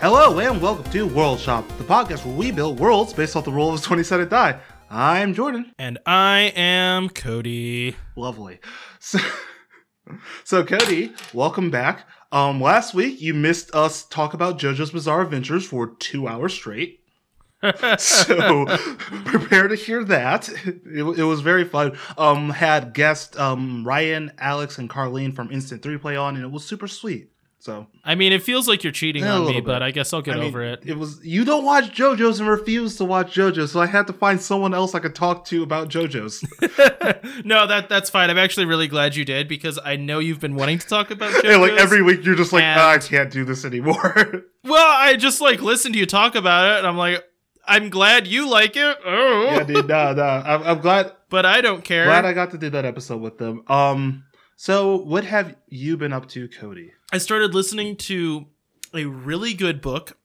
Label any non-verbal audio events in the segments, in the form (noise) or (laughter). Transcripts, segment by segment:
Hello and welcome to World Shop, the podcast where we build worlds based off the rule of 20 sided die. I'm Jordan. And I am Cody. Lovely. So, so Cody, welcome back. Um, last week you missed us talk about JoJo's Bizarre Adventures for two hours straight. (laughs) so (laughs) prepare to hear that. It, it was very fun. Um, had guest um Ryan, Alex, and Carlene from Instant Three Play on, and it was super sweet. So I mean, it feels like you're cheating Yeah, on me, little but. I guess I'll get I mean, over it. It was you don't watch JoJo's and refuse to watch JoJo's, so I had to find someone else I could talk to about JoJo's. (laughs) no, that that's fine. I'm actually really glad you did because I know you've been wanting to talk about (laughs) JoJo's. and like every week, you're just like, And- "Ah, I can't do this anymore. (laughs) well, I just like listen to you talk about it, and I'm like, I'm glad you like it. Oh, yeah, dude, no, no. I'm, I'm glad but I don't care. glad I got to do that episode with them. Um, so what have you been up to, Cody? I started listening to a really good book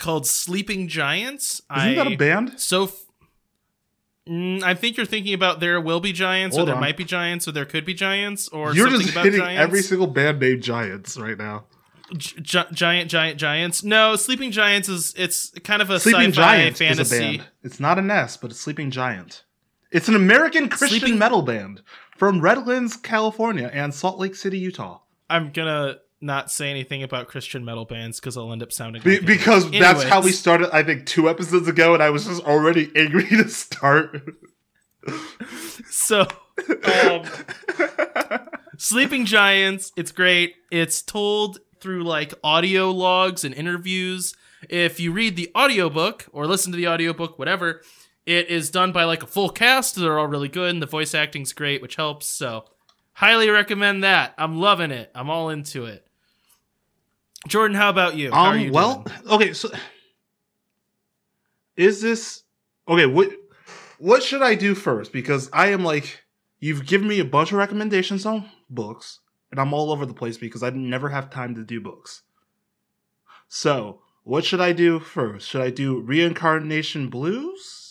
called Sleeping Giants. Isn't I, that a band? So, f- Mm, I think you're thinking about there will be giants, Hold or there on. might be giants, or there could be giants, or You're something just about hitting giants. every single band named Giants right now. Gi- gi- giant, giant, giants. No, Sleeping Giants is it's kind of a Sleeping sci-fi Giant fantasy. is a band. It's not a nest, but it's Sleeping Giant. It's an American Christian Sleeping- metal band from Redlands, California, and Salt Lake City, Utah. I'm gonna not say anything about Christian metal bands because I'll end up sounding Be- like because that's how we started. I think two episodes ago, and I was just already (laughs) angry to start. So, um, Sleeping Giants, it's great. It's told through like audio logs and interviews. If you read the audiobook or listen to the audiobook, whatever, it is done by like a full cast. They're all really good and the voice acting's great, which helps. So, highly recommend that. I'm loving it. I'm all into it. Jordan, how about you? How are um. you Well, doing? okay. So, is this okay? What what should I do first? Because I am like, you've given me a bunch of recommendations on books, and I'm all over the place because I never have time to do books. So, what should I do first? Should I do Reincarnation Blues?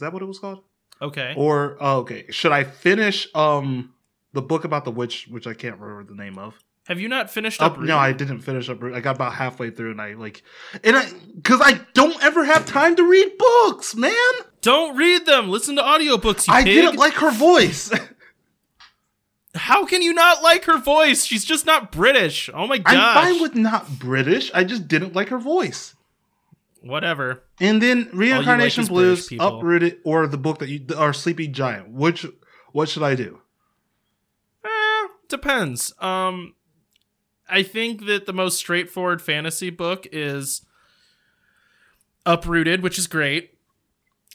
Is that what it was called? okay. Or oh, okay, should I finish um the book about the witch, which I can't remember the name of? Have you not finished Up, no, I didn't finish up. I got about halfway through, and I like, and I because I don't ever have time to read books, man. Don't read them. Listen to audiobooks, you I pig. didn't like her voice. (laughs) How can you not like her voice? She's just not British. Oh my gosh. I'm fine with not British. I just didn't like her voice. Whatever. And then Reincarnation is Blues, Uprooted, or the book that you are Sleepy Giant. Which what should I do? Eh, depends. Um, I think that the most straightforward fantasy book is Uprooted, which is great.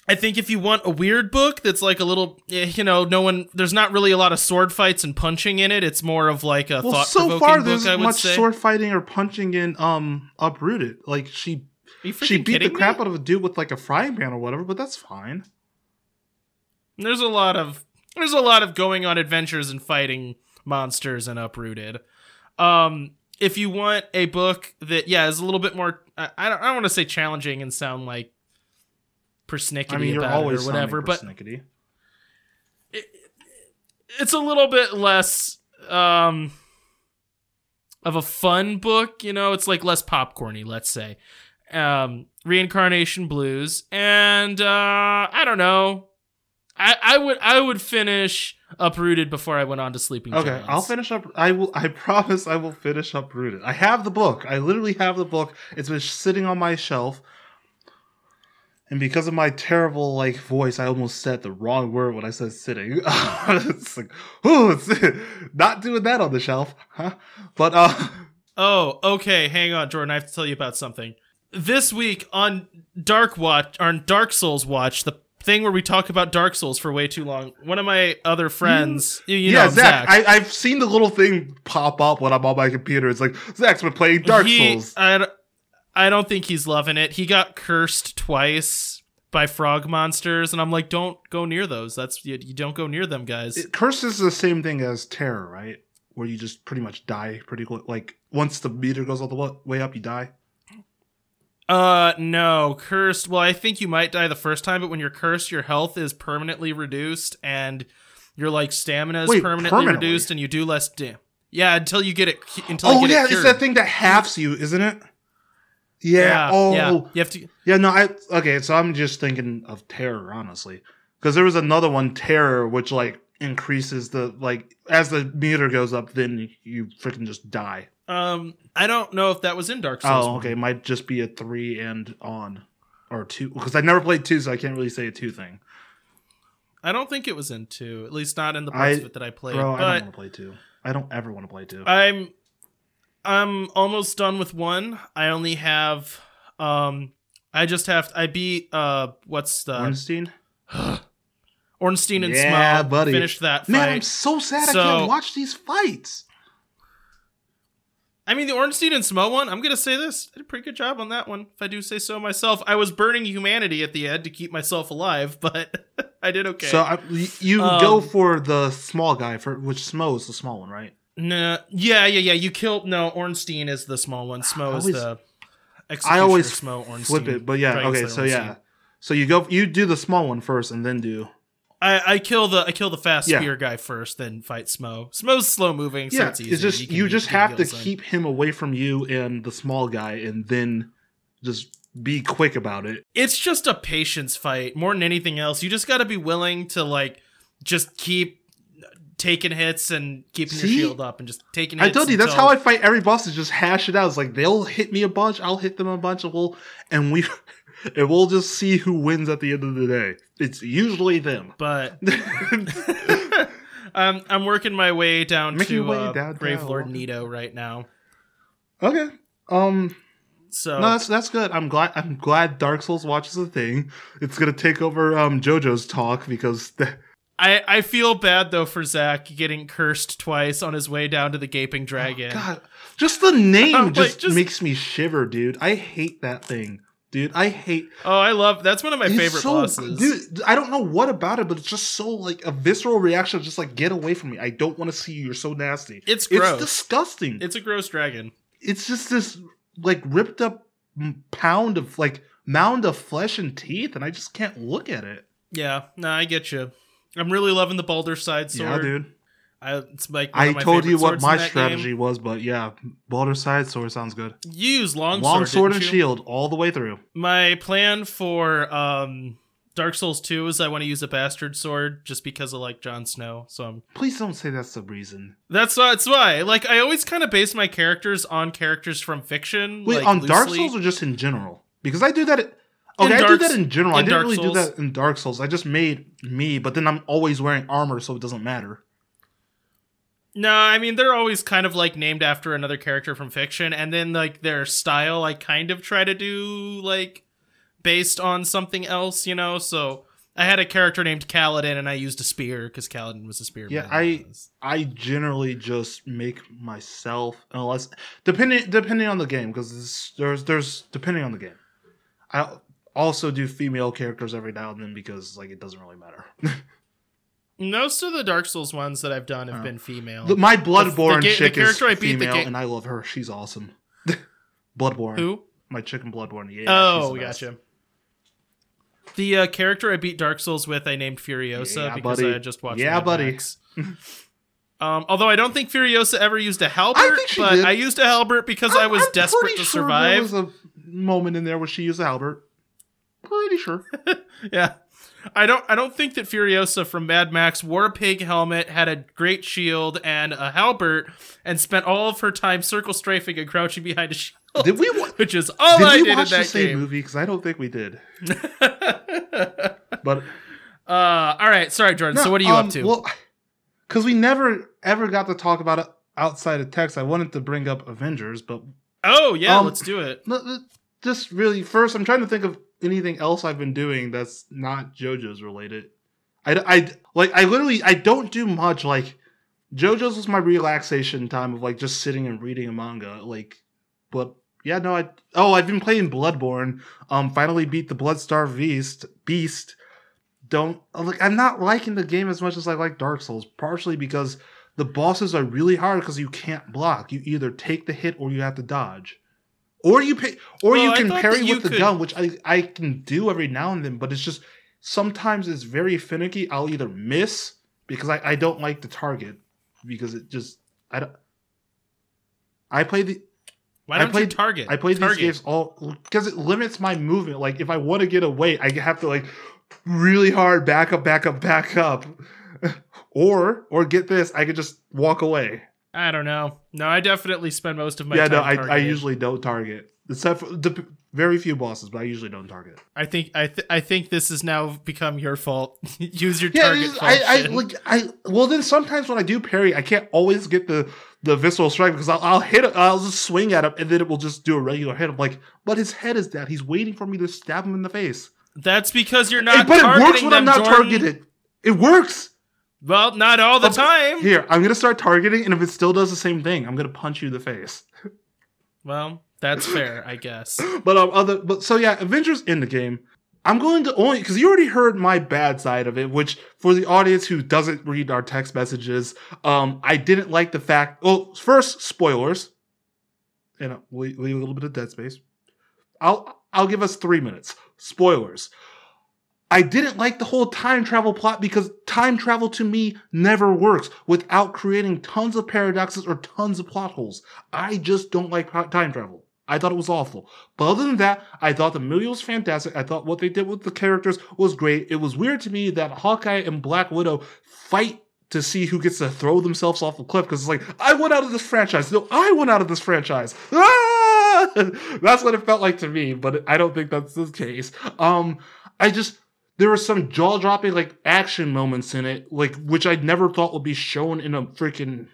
I think if you want a weird book that's like a little, eh, you know, no one, there's not really a lot of sword fights and punching in it. It's more of like a Well, thought so far book. there's I would much say. sword fighting or punching in um Uprooted. Like she Are you freaking she beat the kidding me? crap out of a dude with like a frying pan or whatever, but that's fine. There's a lot of there's a lot of going on adventures and fighting monsters and uprooted. Um, if you want a book that yeah is a little bit more, I, I don't, I don't want to say challenging and sound like persnickety I mean, you're about always it or whatever, but persnickety. it's a little bit less um of a fun book. You know, it's like less popcorny. Let's say um, Reincarnation Blues, and uh, I don't know. I, I would I would finish Uprooted before I went on to Sleeping Okay, Giants. I'll finish up. I will. I (laughs) promise. I will finish up Rooted. I have the book. I literally have the book. It's been sitting on my shelf, and because of my terrible like voice, I almost said the wrong word when I said sitting. (laughs) it's like, oh, it's (laughs) not doing that on the shelf, huh? But uh, Oh, okay. Hang on, Jordan. I have to tell you about something. This week on Dark Watch, on Dark Souls Watch, the thing where we talk about Dark Souls for way too long. One of my other friends, mm. you, you yeah, know, Zach. Zach. I, I've seen the little thing pop up when I'm on my computer. It's like Zach's been playing Dark he- Souls. I, I don't think he's loving it. He got cursed twice by frog monsters, and I'm like, don't go near those. That's you, you don't go near them, guys. It, curse is the same thing as terror, right? Where you just pretty much die pretty quick. Like once the meter goes all the way up, you die. Uh, no, cursed. Well, I think you might die the first time, but when you're cursed, your health is permanently reduced, and your like stamina is Wait, permanently, permanently? reduced, and you do less damage. Yeah, until you get it. Until Oh you get yeah, it it's that thing that halves you, isn't it? Yeah. oh, yeah. yeah. You have to. Yeah, no. I okay. So I'm just thinking of terror, honestly, because there was another one, terror, which like increases the like as the meter goes up, then you freaking just die. Um, I don't know if that was in Dark Souls. Oh, okay. It might just be a three and on, or two, because I never played two, so I can't really say a two thing. I don't think it was in two. At least not in the parts I- of it that I played. Bro, I don't want to play two. I don't ever want to play two. I'm I'm almost done with one. I only have um I just have I beat uh what's the Ornstein? (gasps) Ornstein and Yeah, Smough. buddy. Finished that fight. Man, I'm so sad I can't watch these fights. I mean the Ornstein and Smough one, I'm gonna say this. I did a pretty good job on that one, if I do say so myself. I was burning humanity at the end to keep myself alive, (laughs) but I did okay. So I, you Um, go for the small guy for which Smough is the small one, right? Nah, yeah, yeah, yeah. You killed no. Ornstein is the small one. Smough I is always- the. I always Smough Ornstein. Flip it, but yeah, okay. So yeah, so you go, you do the small one first, and then do I, I kill the I kill the fast Yeah. spear guy first, then fight Smough. Smough's slow moving, so yeah. it's It's, easy. just can- you just can have to keep him away from you and the small guy, and then just be quick about it. It's just a patience fight more than anything else. You just got to be willing to like just keep taking hits and keeping See? your shield up and just taking. I hits told you that's how I fight every boss. Is just hash it out. It's like they'll hit me a bunch, I'll hit them a bunch, and we'll and we (laughs) and we'll just see who wins at the end of the day. It's usually them. But (laughs) (laughs) um, I'm working my way down to way uh, down, Brave down. Lord Nito right now. okay. Um. So No, that's that's good. I'm glad. I'm glad Dark Souls watches the thing. It's gonna take over um JoJo's talk because the, I, I feel bad though for Zach getting cursed twice on his way down to the gaping dragon. God, just the name I'm like, just, just- makes me shiver, dude. I hate that thing, dude. I hate. Oh, I love that's one of my favorite so, bosses. dude. I don't know what about it, but it's just so like a visceral reaction. Just like get away from me. I don't want to see you. You're so nasty. It's gross. It's disgusting. It's a gross dragon. it's just this like ripped up pound of like mound of flesh and teeth, and I just can't look at it. Yeah, no, I get you. I'm really loving the Balder side sword. Yeah, dude. I, it's like I told you what my strategy game. was, but yeah, Balder side sword sounds good. You use long, Long sword didn't and you? shield all the way through. My plan for um, Dark Souls 2 is I want to use a bastard sword just because I like Jon Snow. So I'm Please don't say that's the reason. That's why. That's why. Like, I always kind of base my characters on characters from fiction. Wait, like, on Dark. Souls or just in general? Because I do that. In Okay, I do that in general. I didn't Dark really do that in Dark Souls. I just made me, but then I'm always wearing armor, so it doesn't matter. No, I mean they're always kind of like named after another character from fiction, and then like their style, I kind of try to do like based on something else, you know. So I had a character named Kaladin, and I used a spear because Kaladin was a spearman. Yeah, I- I generally just make myself, unless depending depending on the game, because there's there's depending on the game. I also do female characters every now and then because like it doesn't really matter. (laughs) most of the Dark Souls ones that I've done have Oh. been female. The- my Bloodborne the ga- the chick character I is beat the female, ga- and I love her. She's awesome. (laughs) Bloodborne. Who? My chicken Bloodborne. Yeah. oh, she's the we best. gotcha. The uh, character I beat Dark Souls with, I named Furiosa Yeah, because buddy. I just watched. Yeah, Mad buddy. (laughs) Um, although I don't think Furiosa ever used a halberd, I but did. I used a halberd because I I'm- was I'm desperate to sure survive. There was a moment in there where she used Albert. Pretty sure. (laughs) Yeah. I don't I don't think that Furiosa from Mad Max wore a pig helmet, had a great shield and a halberd, and spent all of her time circle strafing and crouching behind a shield. Did we? Wa- which is all did I we did in watch the that same game. movie? Because I don't think we did. (laughs) uh But all right, sorry, Jordan. so what are you um, up to? Well, because we never ever got to talk about it outside of text. I wanted to bring up Avengers, but oh yeah, um, let's do it. just really first, I'm trying to think of anything else I've been doing that's not JoJo's related. I, I like I literally I don't do much. Like JoJo's was my relaxation time of like just sitting and reading a manga. Like, but yeah, no, I oh I've been playing Bloodborne. Um, finally beat the Blood-starved Beast. Beast. Don't like I'm not liking the game as much as I like Dark Souls. Partially because the bosses are really hard because you can't block. You either take the hit or you have to dodge. Or you pay, or Well, you can parry you with the could- gun, which I I can do every now and then. But it's just sometimes it's very finicky. I'll either miss because I, I don't like the target because it just I don't. I play the Why I don't played- you target? I played target. these games all because it limits my movement. Like if I want to get away, I have to like really hard back up, back up, back up. (laughs) or or get this, I could just walk away. I don't know. No, I definitely spend most of my yeah, no, I, I usually don't target. Except for the very few bosses, but I usually don't target. I think I th- I think this has now become your fault. (laughs) Use your Yeah, target it's- I, I like I well then sometimes when I do parry, I can't always get the the visceral strike because I'll, I'll hit it, I'll just swing at him and then it will just do a regular hit. I'm like, but his head is dead. He's waiting for me to stab him in the face. That's because you're not. but it works when I'm not Jordan. targeted. It works. Well, not all the time. Here, I'm gonna start targeting, and if it still does the same thing, I'm gonna punch you in the face. Well, that's fair, I guess. (laughs) But um, other, but so yeah, Avengers in the game. I'm going to only because you already heard my bad side of it, which for the audience who doesn't read our text messages, um, I didn't like the fact. Well, first spoilers, and uh, leave, leave a little bit of dead space. I'll I'll give us three minutes. Spoilers. I didn't like the whole time travel plot because time travel to me never works without creating tons of paradoxes or tons of plot holes. I just don't like time travel. I thought it was awful. But other than that, I thought the movie was fantastic. I thought what they did with the characters was great. It was weird to me that Hawkeye and Black Widow fight to see who gets to throw themselves off a cliff because it's like, I went out of this franchise. No, I went out of this franchise. Ah! (laughs) That's what it felt like to me, but I don't think that's the case. Um, I just there were some jaw dropping like action moments in it, like which I never thought would be shown in a freaking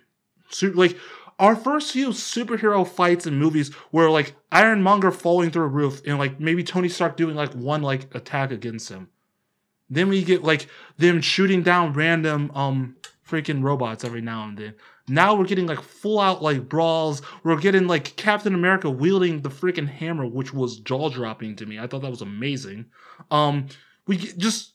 suit. Like our first few superhero fights in movies were like Iron Monger falling through a roof and like maybe Tony Stark doing like one like attack against him. Then we get like them shooting down random um freaking robots every now and then. Now we're getting like full out like brawls. We're getting like Captain America wielding the freaking hammer, which was jaw dropping to me. I thought that was amazing. Um, we just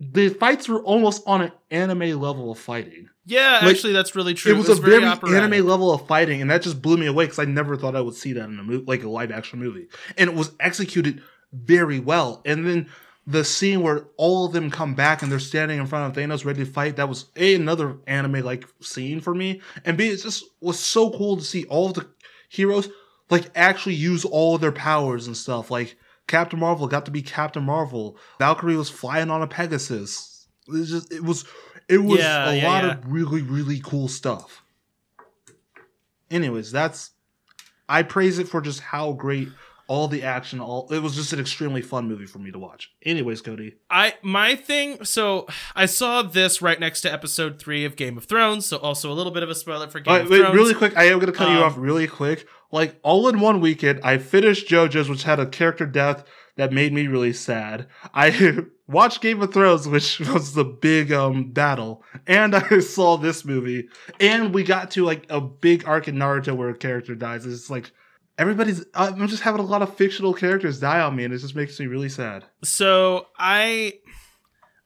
the fights were almost on an anime level of fighting. Yeah, Like, actually, that's really true. It was, a very, operatic. anime level of fighting, and that just blew me away because I never thought I would see that in a movie, like a live action movie. And it was executed very well. And then the scene where all of them come back and they're standing in front of Thanos ready to fight, that was a another anime like scene for me. And B, it just was so cool to see all of the heroes like actually use all of their powers and stuff. Like Captain Marvel got to be Captain Marvel. Valkyrie was flying on a Pegasus. It was just it was it was Yeah, a yeah, lot yeah. of really really cool stuff. Anyways, that's I praise it for just how great all the action all it was just an extremely fun movie for me to watch. Anyways, Cody. I my thing. So I saw this right next to episode three of Game of Thrones. So also a little bit of a spoiler for Game right, of wait, Thrones. really quick, I am gonna cut you Um, off really quick. Like all in one weekend, I finished JoJo's, which had a character death that made me really sad. I (laughs) watched Game of Thrones, which (laughs) was the big um battle, and (laughs) I saw this movie, and we got to like a big arc in Naruto where a character dies. It's like everybody's. I'm just having a lot of fictional characters die on me, and it just makes me really sad. So I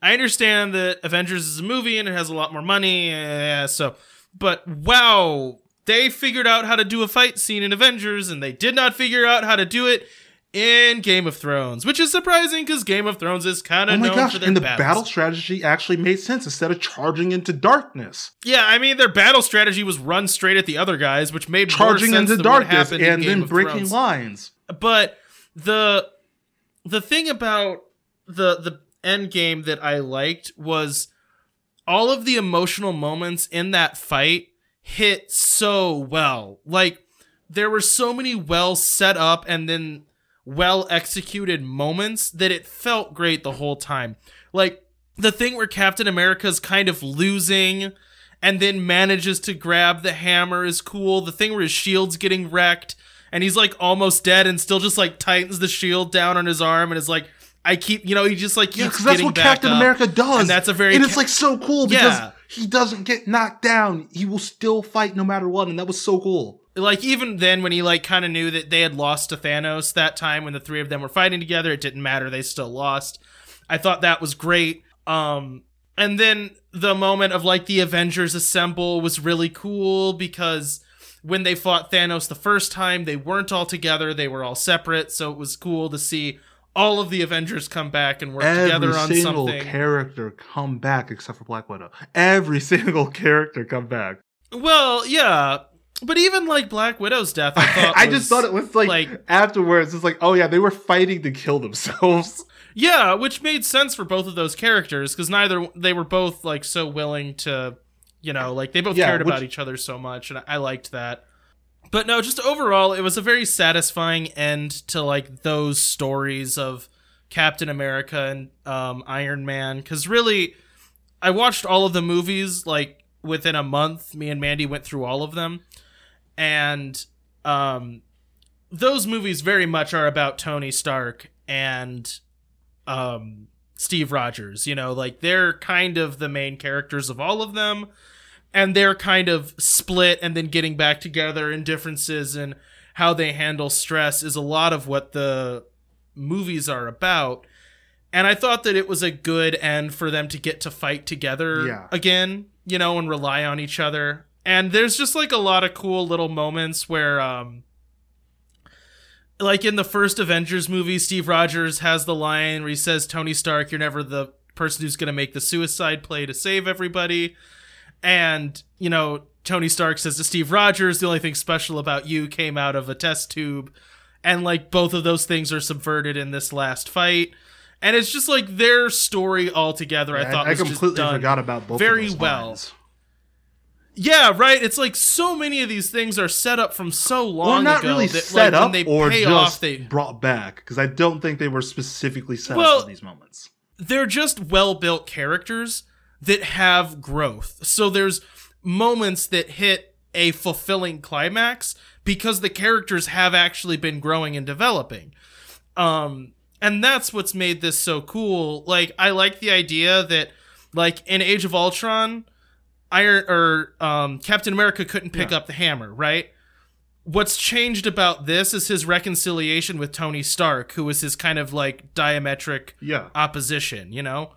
I understand that Avengers is a movie and it has a lot more money. Uh, so, but wow, they figured out how to do a fight scene in Avengers, and they did not figure out how to do it in Game of Thrones, which is surprising because Game of Thrones is kind Oh of my known gosh! for their And the battles. battle strategy actually made sense instead of charging into darkness. Yeah, I mean their battle strategy was run straight at the other guys, which made Charging more sense into darkness in and Game then breaking Thrones. lines. but the the thing about the the end game that I liked was all of the emotional moments in that fight hit so well. Like there were so many well set up and then well executed moments that it felt great the whole time. Like the thing where Captain America's kind of losing and then manages to grab the hammer is cool. The thing where his shield's getting wrecked and he's like almost dead and still just like tightens the shield down on his arm and is like, I keep, you know, he just like keeps Yeah, because that's what Captain. America does. And that's a very and it's like so cool because Yeah. he doesn't get knocked down. He will still fight no matter what, and that was so cool. Like even then when he like kind of knew that they had lost to Thanos that time when the three of them were fighting together it didn't matter they still lost I thought that was great um and then the moment of like the Avengers assemble was really cool because when they fought Thanos the first time they weren't all together they were all separate so it was cool to see all of the Avengers come back and work together Every on single something character come back except for Black Widow. Every (laughs) single character come back. Well, yeah. But even like Black Widow's death, I thought (laughs) I was- just thought it was like, like- afterwards. It's like, oh yeah, they were fighting to kill themselves. (laughs) Yeah, which made sense for both of those characters because neither they were both like so willing to, you know, like they both Yeah, cared about each other so much, and I, I liked that. But no, just overall, it was a very satisfying end to like those stories of Captain America and um, Iron Man. Because really, I watched all of the movies like within a month. Me and Mandy went through all of them, and um, those movies very much are about Tony Stark and um Steve Rogers, you know, like they're kind of the main characters of all of them and they're kind of split and then getting back together and differences and how they handle stress is a lot of what the movies are about. And I thought that it was a good end for them to get to fight together Yeah. again, you know, and rely on each other. And there's just like a lot of cool little moments where um like in the first Avengers movie, Steve Rogers has the line where he says, Tony Stark, you're never the person who's going to make the suicide play to save everybody. And, you know, Tony Stark says to Steve Rogers, the only thing special about you came out of a test tube. And, like, both of those things are subverted in this last fight. And it's just like their story altogether, I thought I was just completely done forgot about both. very of those well. lines. Yeah, right. It's like so many of these things are set up from so long Or not ago really that set like, up, when they or pay just off, they brought back because I don't think they were specifically set Well- up for these moments. they're just well built characters that have growth. So there's moments that hit a fulfilling climax because the characters have actually been growing and developing. Um and that's what's made this so cool. Like I like the idea that like in Age of Ultron, Iron or um Captain America couldn't pick Yeah. up the hammer, right? What's changed about this is his reconciliation with Tony Stark, who was his kind of like diametric Yeah, opposition, you know?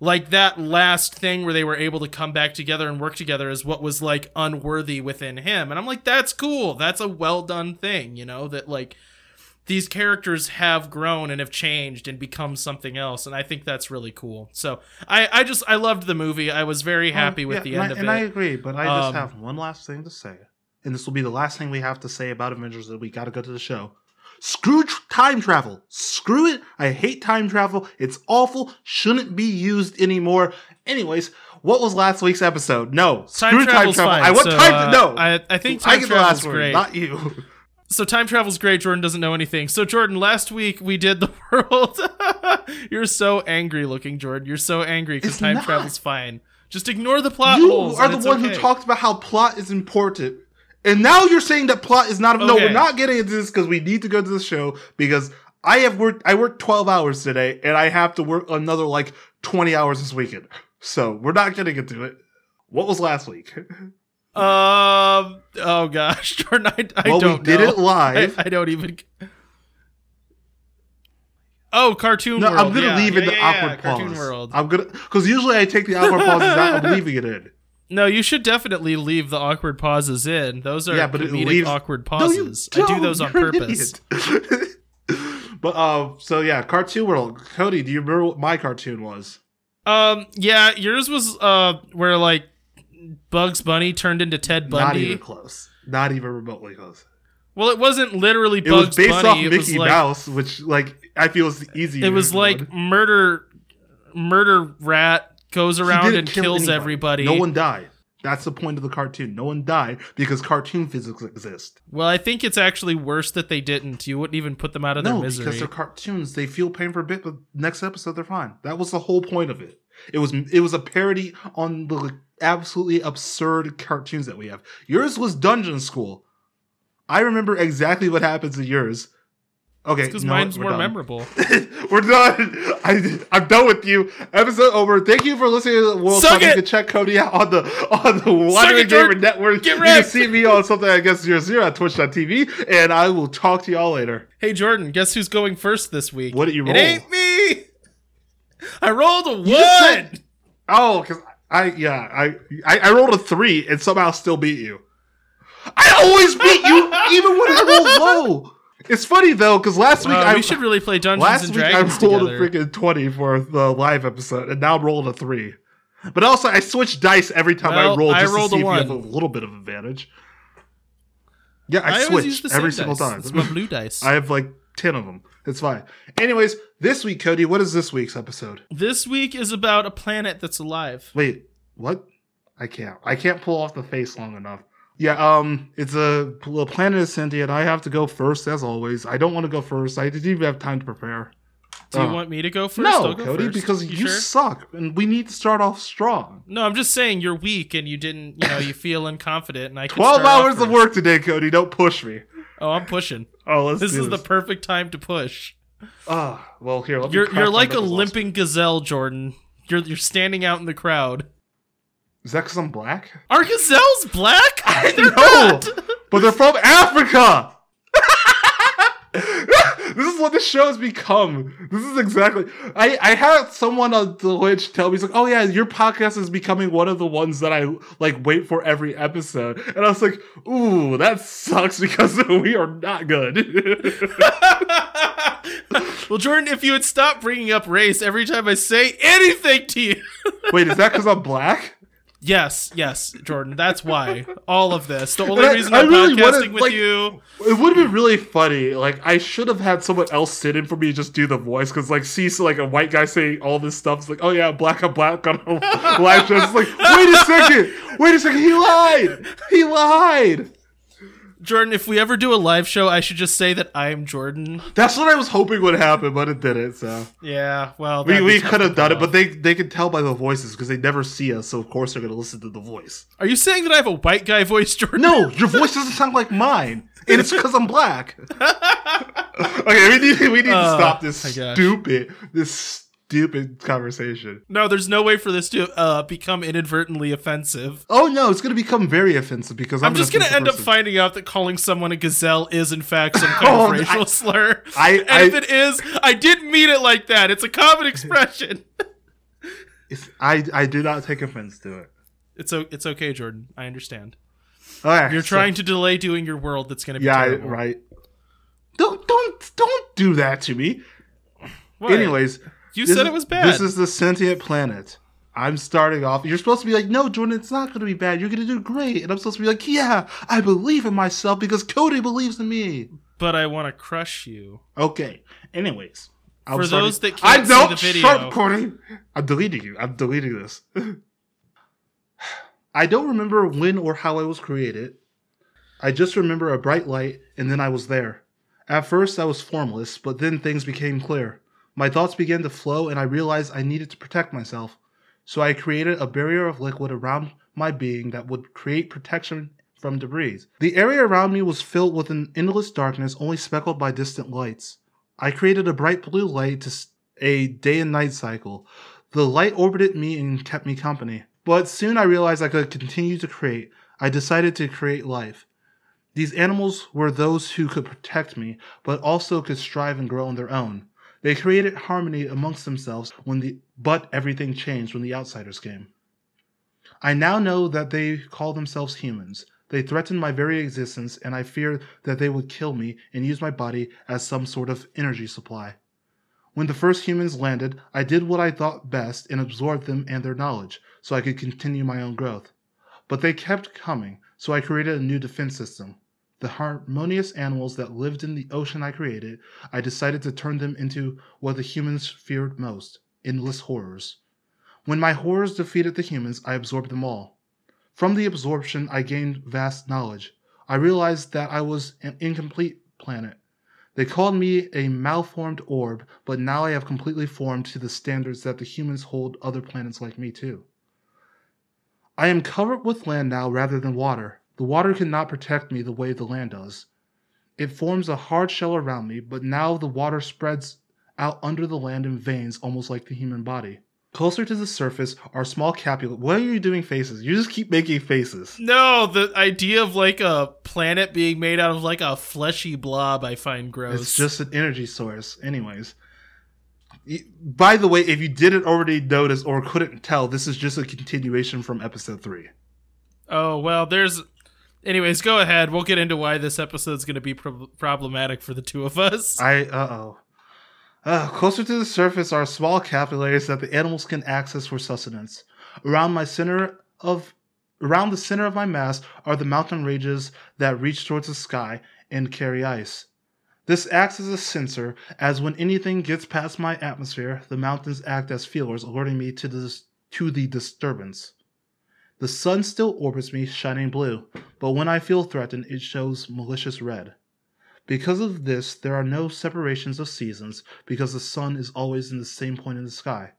Like that last thing where they were able to come back together and work together is what was like unworthy within him. And I'm like, that's cool. That's a well done thing, you know, that like these characters have grown and have changed and become something else. And I think that's really cool. So I, I just, I loved the movie. I was very happy Um, with yeah, the and end I, of and it. I agree, but I just Um, have one last thing to say, and this will be the last thing we have to say about Avengers. That we got to go to the show. Screw tr- time travel. Screw it. I hate time travel. It's awful. Shouldn't be used anymore. Anyways, what was last week's episode? No, screw time travel. fine. I want so, time uh, to know. I, I think I time get the last word, great. not you. (laughs) So time travel's great. Jordan doesn't know anything. So Jordan, last week we did the (laughs) world. You're so angry looking, Jordan. You're so angry because time not. travel's fine. Just ignore the plot You holes. are the one okay. who talked about how plot is important. And now you're saying that plot is not. No, we're not getting into this because we need to go to the show because I have worked. I worked 12 hours today, and I have to work another like 20 hours this weekend. So we're not getting into it. What was last week? (laughs) Um. Oh gosh, (laughs) Jordan. I, I well, don't we did know. it live. I, I don't even. Oh, cartoon no, world. I'm gonna yeah, leave yeah, in the yeah, yeah, awkward Cartoon world. I'm gonna because usually I take the awkward pauses out. I'm leaving it in. (laughs) No, you should definitely leave the awkward pauses in. Those are Yeah, but it comedic leaves- awkward No, pauses. I do those on purpose. (laughs) but uh, so yeah, cartoon world. Cody, do you remember what my cartoon was? Um, yeah, yours was uh where like Bugs Bunny turned into Ted Bundy? Not even close. Not even remotely close. Well, it wasn't literally Bugs Bunny. It was based Bunny. off it Mickey like Mouse, which like I feel is easier. it was like one. murder, murder rat goes around and kill kills anybody. everybody. No one died. That's the point of the cartoon. No one died because cartoon physics exist. Well, I think it's actually worse that they didn't. You wouldn't even put them out of their No, misery. because they're cartoons. They feel pain for a bit, but next episode they're fine. That was the whole point of it. It was it was a parody on the absolutely absurd cartoons that we have. Yours was Dungeon School. I remember exactly what happens in yours. Okay, because know mine's more done. memorable. (laughs) We're done. I, I'm done with you. Episode over. Thank you for listening to the World Suck Cup. You can check Cody out on the on the Wandering it, Gamer. Network. Get you can see me on something I guess zero zero at twitch.tv, and I will talk to y'all later. hey Jordan, guess who's going first this week? What did you roll? It ain't me. (laughs) I rolled a one. said- Oh, because I yeah I, I I rolled a three and somehow still beat you. I always beat you (laughs) even when I roll low. It's funny though because last week Uh, I we should really play Dungeons last and week I rolled together. a freaking twenty for the live episode and now I'm rolling a three. But also I switch dice every time I Well, roll I rolled to see if you have a little bit of advantage. Yeah, I, always use switch the every same single time. It's my blue dice. (laughs) I have like 10 of them. It's fine. Anyways, this week, Cody, what is this week's episode? this week is about a planet that's alive. Wait, what? I can't. I can't pull off the face long enough. Yeah, um, it's a, a planet is sentient. I have to go first, as always. I don't want to go first. I didn't even have time to prepare. Do you Uh, want me to go first? no, go Cody, first. because you, sure? suck, and we need to start off strong. No, I'm just saying you're weak and you didn't, you know, you (laughs) feel unconfident, and I can 12 start off hours of work today, Cody. Don't push me. Oh, I'm pushing. Oh, let's This is the perfect time to push. Ah, well, here. You're you're like a limping gazelle, Jordan. You're you're standing out in the crowd. Is that because I'm black? Are gazelles black? I (laughs) They're know, not. but they're from Africa. (laughs) (laughs) this is what the show has become. This is exactly. I I had someone on the Twitch tell me, he's like, "Oh yeah, your podcast is becoming one of the ones that I like wait for every episode," and I was like, "Ooh, that sucks because (laughs) we are not good." (laughs) well, Jordan, if you would stop bringing up race every time I say anything to you. Wait, is that because I'm black? Yes, yes, Jordan, that's why. All of this. The only I- reason I I'm really podcasting wanted, with like- you. It would have been really funny. Like I should have had someone else sit in for me and just do the voice because like see so, like a white guy saying all this stuff. It's like, oh yeah, black on black on a live show. It's like, wait a second, wait a second, he lied, he lied. Jordan, if we ever do a live show, I should just say that I'm Jordan. That's what I was hoping would happen, but it didn't. So Yeah, well, we, we could have done it, but they they could tell by the voices because they never see us. So of course they're gonna listen to the voice. Are you saying that I have a white guy voice, Jordan? No, your voice doesn't sound like mine, and it's because I'm black. (laughs) okay, we need we need to Oh, stop this stupid this stupid conversation. No, there's no way for this to uh, become inadvertently offensive. Oh no, it's gonna become very offensive because I'm, I'm just gonna end offensive up finding out that calling someone a gazelle is in fact some (laughs) kind Oh, of racial I- slur. (laughs) I- and I- if it is, I didn't mean it like that. It's a common expression. (laughs) It's- I I do not take offense to it. it's o- it's okay, Jordan. I understand. Right, You're so- trying to delay doing your world. That's gonna be yeah, terrible. right. Don't don't don't do that to me. What? Anyways, you this said is- it was bad. This is the sentient planet. I'm starting off. You're supposed to be like, no, Jordan, it's not going to be bad. You're going to do great. And I'm supposed to be like, yeah, I believe in myself because Cody believes in me. but I want to crush you. Okay. Anyways, I'm For starting- those that can't I see don't the video- Shut up, Cody. I'm deleting you. I'm deleting this. (sighs) I don't remember when or how I was created. I just remember a bright light, and then I was there. At first, I was formless, but then things became clear. My thoughts began to flow, and I realized I needed to protect myself. So I created a barrier of liquid around my being that would create protection from debris. The area around me was filled with an endless darkness, only speckled by distant lights. I created a bright blue light to a day and night cycle. The light orbited me and kept me company. But soon I realized I could continue to create. I decided to create life. These animals were those who could protect me, but also could strive and grow on their own. They created harmony amongst themselves when the but everything changed when the outsiders came. I now know that they call themselves humans. They threaten my very existence, and I fear that they would kill me and use my body as some sort of energy supply. When the first humans landed, I did what I thought best and absorbed them and their knowledge so I could continue my own growth. But they kept coming, so I created a new defense system. The harmonious animals that lived in the ocean I created, I decided to turn them into what the humans feared most endless horrors. When my horrors defeated the humans, I absorbed them all. From the absorption, I gained vast knowledge. I realized that I was an incomplete planet. They called me a malformed orb, but now I have completely formed to the standards that the humans hold other planets like me too. I am covered with land now rather than water. The water cannot protect me the way the land does. It forms a hard shell around me, but now the water spreads out under the land in veins almost like the human body. Closer to the surface are small capula. Why are you doing faces? You just keep making faces. No, the idea of like a planet being made out of like a fleshy blob, I find gross. It's just an energy source, anyways. By the way, if you didn't already notice or couldn't tell, this is just a continuation from episode three. Oh well, there's. Anyways, go ahead. We'll get into why this episode's going to be prob problematic for the two of us. I uh oh. Uh, closer to the surface are small capillaries that the animals can access for sustenance. Around my center of Around the center of my mass are the mountain ranges that reach towards the sky and carry ice. This acts as a sensor, as when anything gets past my atmosphere, the mountains act as feelers, alerting me to the, to the disturbance. The sun still orbits me, shining blue, but when I feel threatened, it shows malicious red. Because of this, there are no separations of seasons, because the sun is always in the same point in the sky.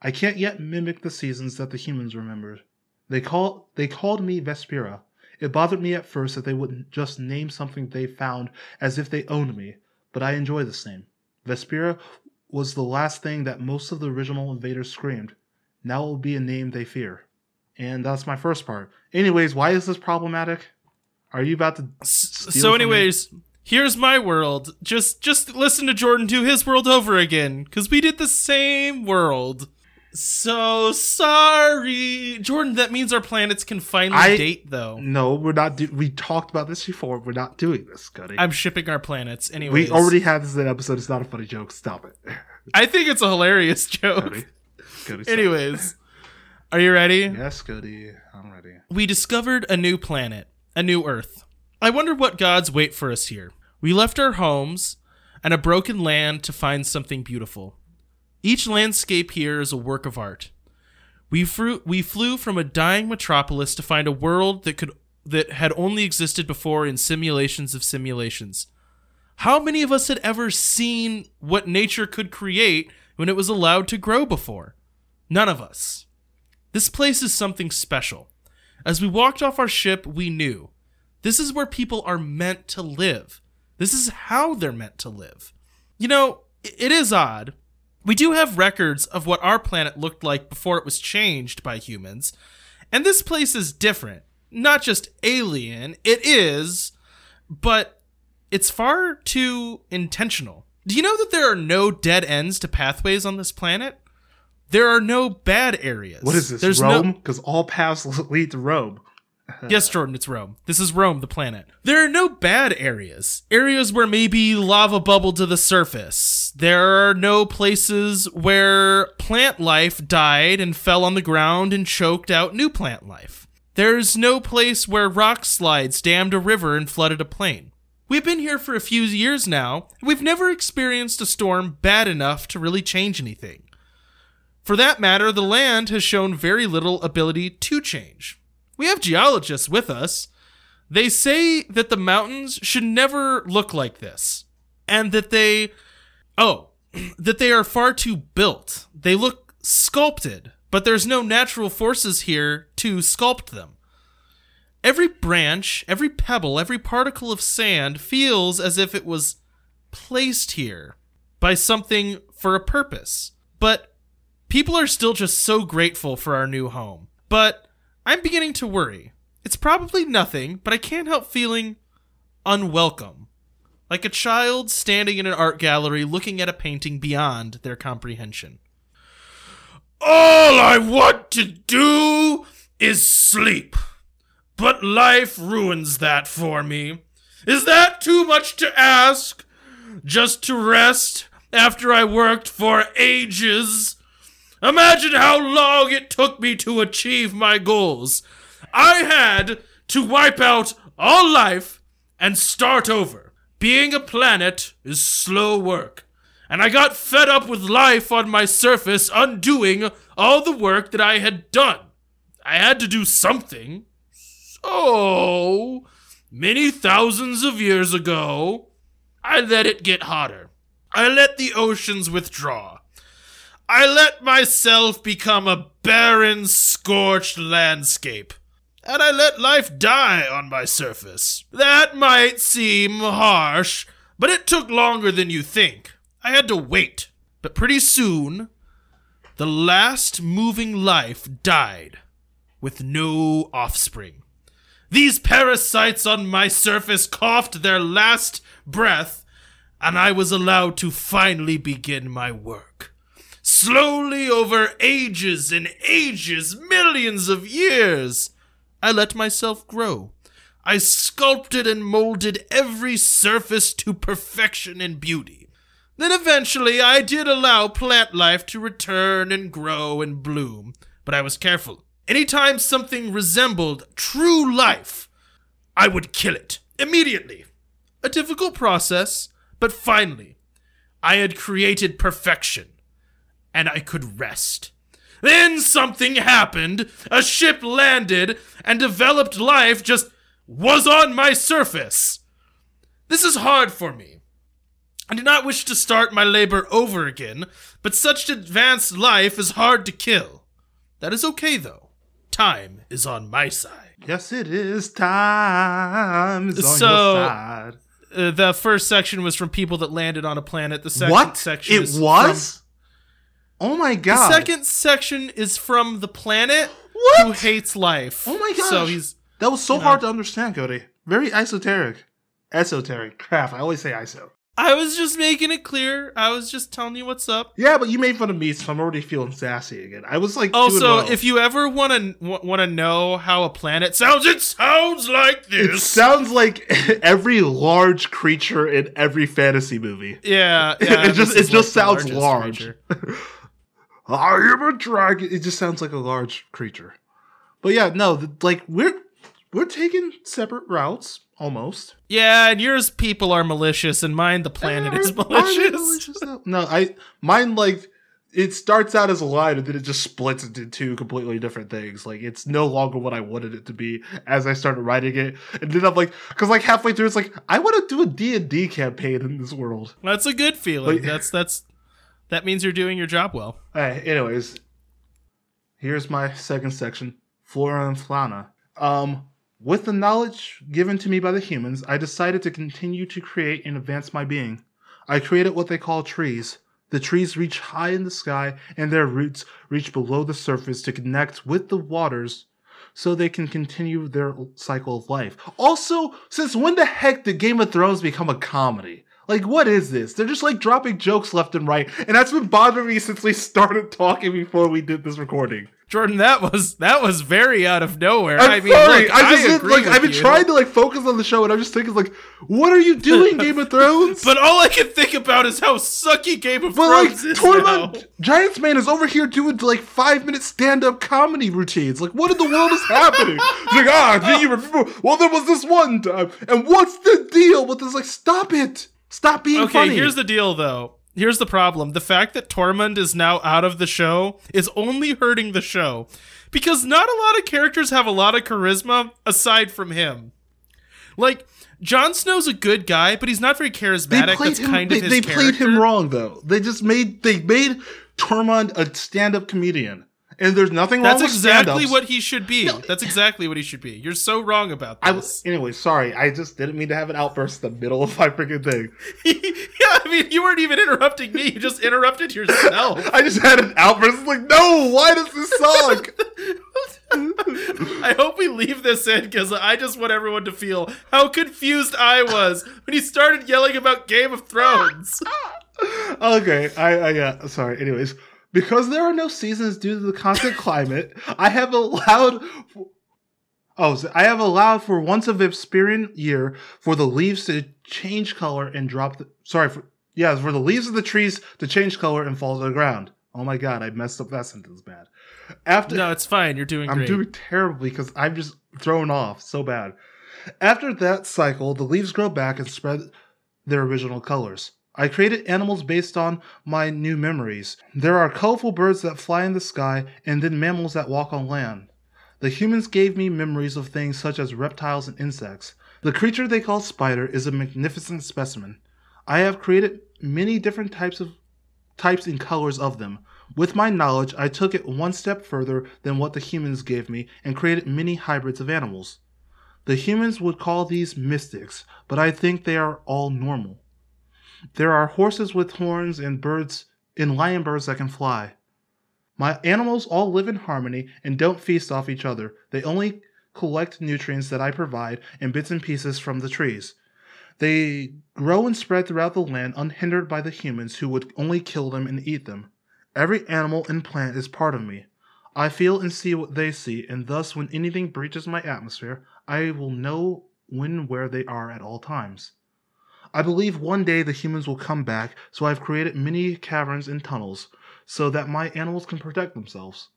I can't yet mimic the seasons that the humans remembered. They call they called me Vespera. It bothered me at first that they wouldn't just name something they found as if they owned me, but I enjoy the name. Vespera was the last thing that most of the original invaders screamed. Now it will be a name they fear. And that's my first part. Anyways, why is this problematic? Are you about to so from me? anyways here's my world just just listen to jordan do his world over again because we did the same world so sorry jordan that means our planets can finally I- date though No, we're not. Do- we talked about this before. We're not doing this, Scotty. i'm shipping our planets anyway we already had this in an episode. It's not a funny joke. Stop it. i think it's a hilarious joke Cody. Cody, anyways (laughs) are you ready Yes, Cody. I'm ready. We discovered a new planet, a new Earth. I wonder what gods wait for us here. We left our homes and a broken land to find something beautiful. Each landscape here is a work of art. We flew, we flew from a dying metropolis to find a world that could that had only existed before in simulations of simulations. How many of us had ever seen what nature could create when it was allowed to grow before? None of us. This place is something special. As we walked off our ship, we knew this is where people are meant to live. This is how they're meant to live. You know, it is odd. We do have records of what our planet looked like before it was changed by humans, and this place is different. Not just alien, it is, but it's far too intentional. Do you know that there are no dead ends to pathways on this planet? There are no bad areas. What is this? There's no- Rome? Because all paths (laughs) lead to Rome. (laughs) Yes, Jordan, it's Rome. This is Rome, the planet. There are no bad areas. Areas where maybe lava bubbled to the surface. There are no places where plant life died and fell on the ground and choked out new plant life. There's no place where rock slides dammed a river and flooded a plain. We've been here for a few years now, and we've never experienced a storm bad enough to really change anything. For that matter, the land has shown very little ability to change. We have geologists with us. They say that the mountains should never look like this. And that they. Oh, (clears throat) that they are far too built. They look sculpted, but there's no natural forces here to sculpt them. Every branch, every pebble, every particle of sand feels as if it was placed here by something for a purpose. But people are still just so grateful for our new home. But I'm beginning to worry. It's probably nothing, but I can't help feeling unwelcome. Like a child standing in an art gallery looking at a painting beyond their comprehension. All I want to do is sleep. But life ruins that for me. Is that too much to ask? Just to rest after I worked for ages? Imagine how long it took me to achieve my goals. I had to wipe out all life and start over. Being a planet is slow work. And I got fed up with life on my surface undoing all the work that I had done. I had to do something. So, many thousands of years ago, I let it get hotter. I let the oceans withdraw. I let myself become a barren, scorched landscape. And I let life die on my surface. That might seem harsh, but it took longer than you think. I had to wait. But pretty soon, the last moving life died with no offspring. These parasites on my surface coughed their last breath, and I was allowed to finally begin my work. Slowly, over ages and ages, millions of years, I let myself grow. I sculpted and molded every surface to perfection and beauty. Then eventually I did allow plant life to return and grow and bloom, but I was careful. Anytime something resembled true life, I would kill it immediately. A difficult process, but finally, I had created perfection, and I could rest. Then something happened. A ship landed, and developed life just was on my surface. This is hard for me. I do not wish to start my labor over again, but such advanced life is hard to kill. That is okay, though. Time is on my side. Yes, it is. Time is on So- your side. Uh, the first section was from people that landed on a planet. The second What? section It was? Oh my god. the second section is from the planet What? who hates life. Oh my god. So he's That was so you know. hard to understand, Cody. Very esoteric. Esoteric. Crap, I always say iso. I was just making it clear. I was just telling you what's up. Yeah, but you made fun of me, so I'm already feeling sassy again. I was like, Also, if you ever want to want to know how a planet sounds, it sounds like this. it sounds like (laughs) every large creature in every fantasy movie. yeah, (laughs) yeah. it just it just sounds large. (laughs) I am a dragon. It just sounds like a large creature. But yeah, no, the, like we're we're taking separate routes almost. Yeah, and yours people are malicious, and mine the planet eh, is are they malicious. malicious? No, I mine like it starts out as a line and then it just splits into two completely different things. Like it's no longer what I wanted it to be as I started writing it. And then I'm like, because like halfway through, it's like I want to do a D and D campaign in this world. That's a good feeling. Like- that's that's that means you're doing your job well. Alright, anyways, here's my second section: flora and fauna. Um, with the knowledge given to me by the humans, I decided to continue to create and advance my being. I created what they call trees. The trees reach high in the sky, and their roots reach below the surface to connect with the waters so they can continue their cycle of life. Also, since when the heck did Game of Thrones become a comedy? Like, what is this? They're just like dropping jokes left and right, and that's been bothering me since we started talking before we did this recording. Jordan, that was that was very out of nowhere. I'm I mean, sorry, look, I just agree like I've been you. trying to like focus on the show, and I'm just thinking like, what are you doing, (laughs) Game of Thrones? But all I can think about is how sucky Game of But like Thrones is Tormund now. Giantsbane is over here doing like five minute stand up comedy routines. Like, what in the world is happening? Like, ah, do you remember? Well, there was this one time, and what's the deal with this? Like, stop it! Stop being Okay, funny. here's the deal though. Here's the problem. The fact that Tormund is now out of the show is only hurting the show. Because not a lot of characters have a lot of charisma aside from him. Like, Jon Snow's a good guy, but he's not very charismatic. That's him. kind they of his they character. played him wrong though. They just made they made Tormund a stand up comedian, and there's nothing That's wrong with exactly what he should be. That's exactly what he should be. You're so wrong about I this. was anyway. Sorry, I just didn't mean to have an outburst in the middle of my freaking thing. (laughs) yeah, I mean, you weren't even interrupting me. You just interrupted yourself. (laughs) I just had an outburst. Like, no, why does this suck? (laughs) I hope we leave this in because I just want everyone to feel how confused I was when he started yelling about Game of Thrones. okay, I, I yeah, sorry. Anyways, because there are no seasons due to the constant climate, I have allowed. Oh, so I have allowed for once a Vesperian year for the leaves to change color and drop. The, sorry for yeah, for the leaves of the trees to change color and fall to the ground. Oh my god, I messed up that sentence bad. After no, it's fine. You're doing I'm great. doing terribly because I'm just thrown off so bad. After that cycle, the leaves grow back and spread their original colors. I created animals based on my new memories. There are colorful birds that fly in the sky and then mammals that walk on land. The humans gave me memories of things such as reptiles and insects. The creature they call spider is a magnificent specimen. I have created many different types of types and colors of them. With my knowledge, I took it one step further than what the humans gave me and created many hybrids of animals. The humans would call these mystics, but I think they are all normal. There are horses with horns and birds and lion birds that can fly. My animals all live in harmony and don't feast off each other. They only collect nutrients that I provide and bits and pieces from the trees. They grow and spread throughout the land unhindered by the humans who would only kill them and eat them. Every animal and plant is part of me. I feel and see what they see, and thus when anything breaches my atmosphere, I will know when and where they are at all times. I believe one day the humans will come back, so I've created many caverns and tunnels so that my animals can protect themselves.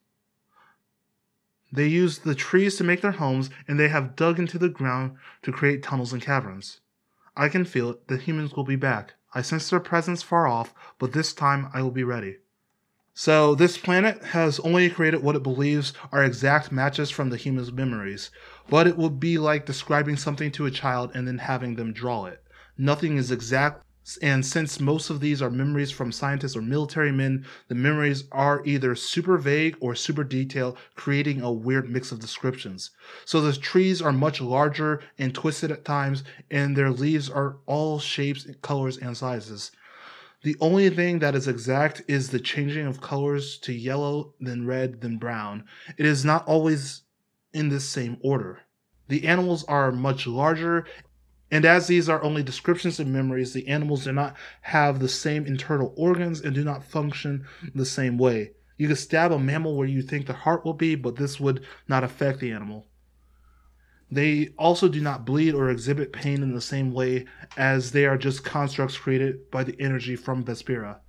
They use the trees to make their homes, and they have dug into the ground to create tunnels and caverns. I can feel it. The humans will be back. I sense their presence far off, but this time I will be ready. So, this planet has only created what it believes are exact matches from the humans' memories, but it would be like describing something to a child and then having them draw it. Nothing is exact, and since most of these are memories from scientists or military men, the memories are either super vague or super detailed, creating a weird mix of descriptions. So the trees are much larger and twisted at times, and their leaves are all shapes, colors, and sizes. The only thing that is exact is the changing of colors to yellow, then red, then brown. It is not always in this same order. The animals are much larger, and as these are only descriptions and memories, the animals do not have the same internal organs and do not function the same way. You could stab a mammal where you think the heart will be, but this would not affect the animal. They also do not bleed or exhibit pain in the same way as they are just constructs created by the energy from Vespera.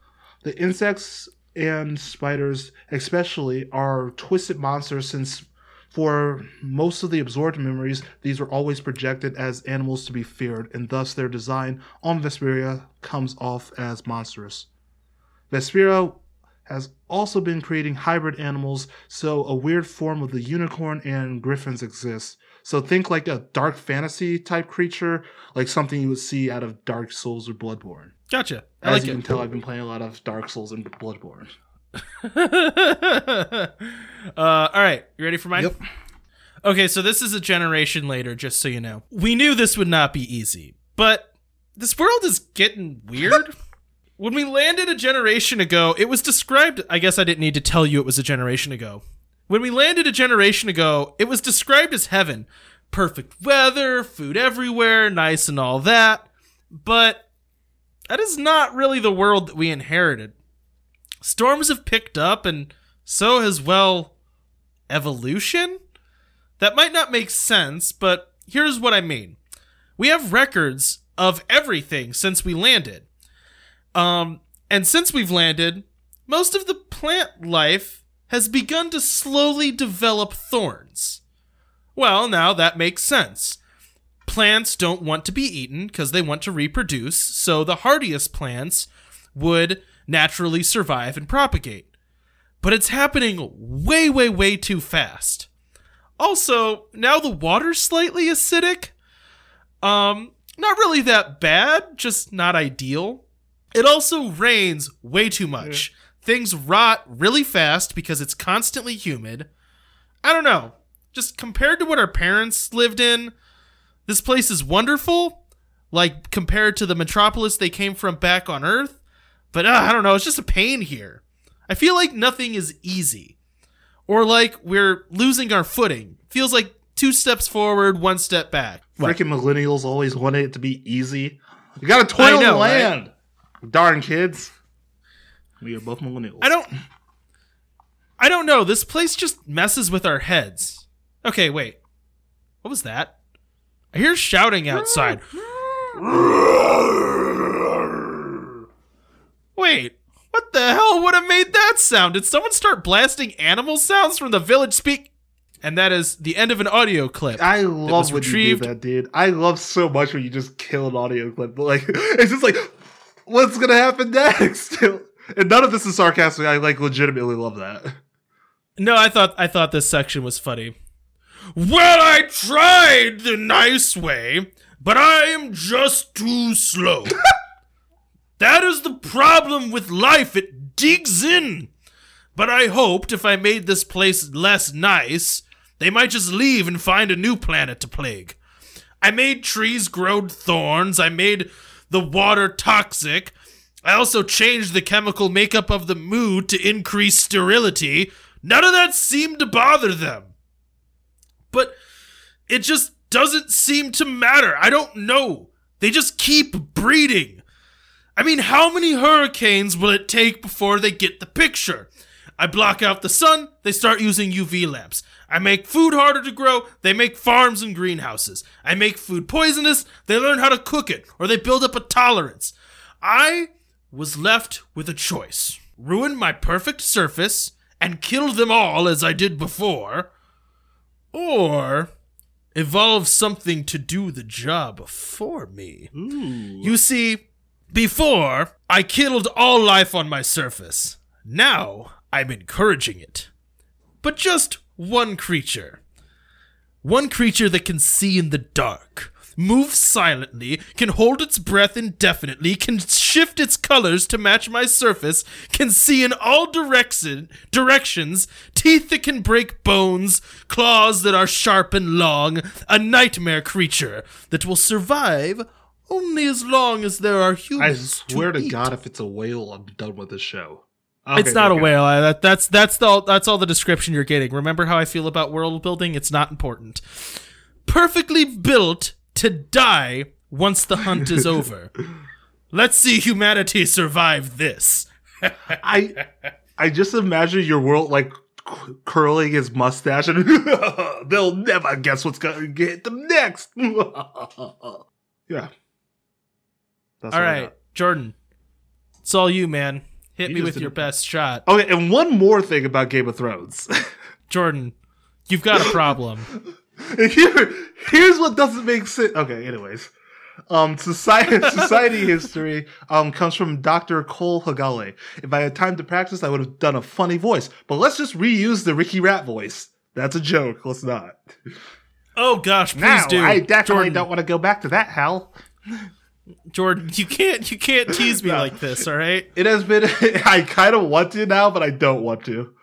The insects and spiders, especially, are twisted monsters since for most of the absorbed memories, these were always projected as animals to be feared, and thus their design on Vesperia comes off as monstrous. Vesperia has also been creating hybrid animals, so a weird form of the unicorn and griffins exists. So think like a dark fantasy type creature, like something you would see out of Dark Souls or Bloodborne. Gotcha. I As like you it. can tell, I've been playing a lot of Dark Souls and Bloodborne. (laughs) uh, all right, you ready for mine? Yep. Okay, so this is a generation later, just so you know. We knew this would not be easy, but this world is getting weird. (laughs) when we landed a generation ago, it was described. I guess I didn't need to tell you it was a generation ago. When we landed a generation ago, it was described as heaven. Perfect weather, food everywhere, nice and all that. But that is not really the world that we inherited. Storms have picked up, and so has, well, evolution? That might not make sense, but here's what I mean. We have records of everything since we landed. Um, and since we've landed, most of the plant life has begun to slowly develop thorns. Well, now that makes sense. Plants don't want to be eaten because they want to reproduce, so the hardiest plants would naturally survive and propagate. But it's happening way, way, way too fast. Also, now the water's slightly acidic. Um, not really that bad, just not ideal. It also rains way too much. Things rot really fast because it's constantly humid. I don't know. Just compared to what our parents lived in, this place is wonderful. Like compared to the metropolis they came from back on Earth. But uh, I don't know, it's just a pain here. I feel like nothing is easy. Or like we're losing our footing. Feels like two steps forward, one step back. What? Freaking millennials always wanted it to be easy. You gotta toil I know, in the right? land. Darn kids. We are both millennials. I don't I don't know. This place just messes with our heads. Okay, wait. What was that? I hear shouting outside. (laughs) Wait, what the hell would have made that sound? Did someone start blasting animal sounds from the village speak? And that is the end of an audio clip. I love when retrieved- you do that, dude. I love so much when you just kill an audio clip. But like, (laughs) it's just like, what's gonna happen next? (laughs) and none of this is sarcastic. I like legitimately love that. No, I thought I thought this section was funny. Well, I tried the nice way, but I am just too slow. (laughs) that is the problem with life. It digs in. But I hoped if I made this place less nice, they might just leave and find a new planet to plague. I made trees grow thorns. I made the water toxic. I also changed the chemical makeup of the mood to increase sterility. None of that seemed to bother them. But it just doesn't seem to matter. I don't know. They just keep breeding. I mean, how many hurricanes will it take before they get the picture? I block out the sun, they start using UV lamps. I make food harder to grow, they make farms and greenhouses. I make food poisonous, they learn how to cook it, or they build up a tolerance. I was left with a choice ruin my perfect surface and kill them all as I did before, or evolve something to do the job for me. Ooh. You see, before I killed all life on my surface. Now I'm encouraging it. But just one creature. One creature that can see in the dark, move silently, can hold its breath indefinitely, can shift its colors to match my surface, can see in all direction, directions, teeth that can break bones, claws that are sharp and long, a nightmare creature that will survive only as long as there are humans. I swear to, eat. God, if it's a whale, I'm done with this show. it's Okay, not a whale. I, that, that's that's the that's all the description you're getting. Remember how I feel about world building? It's not important. Perfectly built to die once the hunt is (laughs) over. Let's see humanity survive this. (laughs) I I just imagine your world like c- curling his mustache and (laughs) they'll never guess what's gonna get them next. yeah. That's all right. Jordan. It's all you, man. Hit You me with your it. best shot. Okay, and one more thing about Game of Thrones. (laughs) Jordan, you've got a problem. (laughs) Here, here's what doesn't make sense. Okay, anyways. Um, society, (laughs) society history um, comes from Dr. Cole Hagale. If I had time to practice, I would have done a funny voice. But let's just reuse the Ricky Rat voice. That's a joke. Let's not. Oh gosh, please Now, do. I definitely Jordan, don't want to go back to that, Hal. Jordan, you can't you can't tease me No. like this, all right? It has been, (laughs) I kind of want to now, but I don't want to.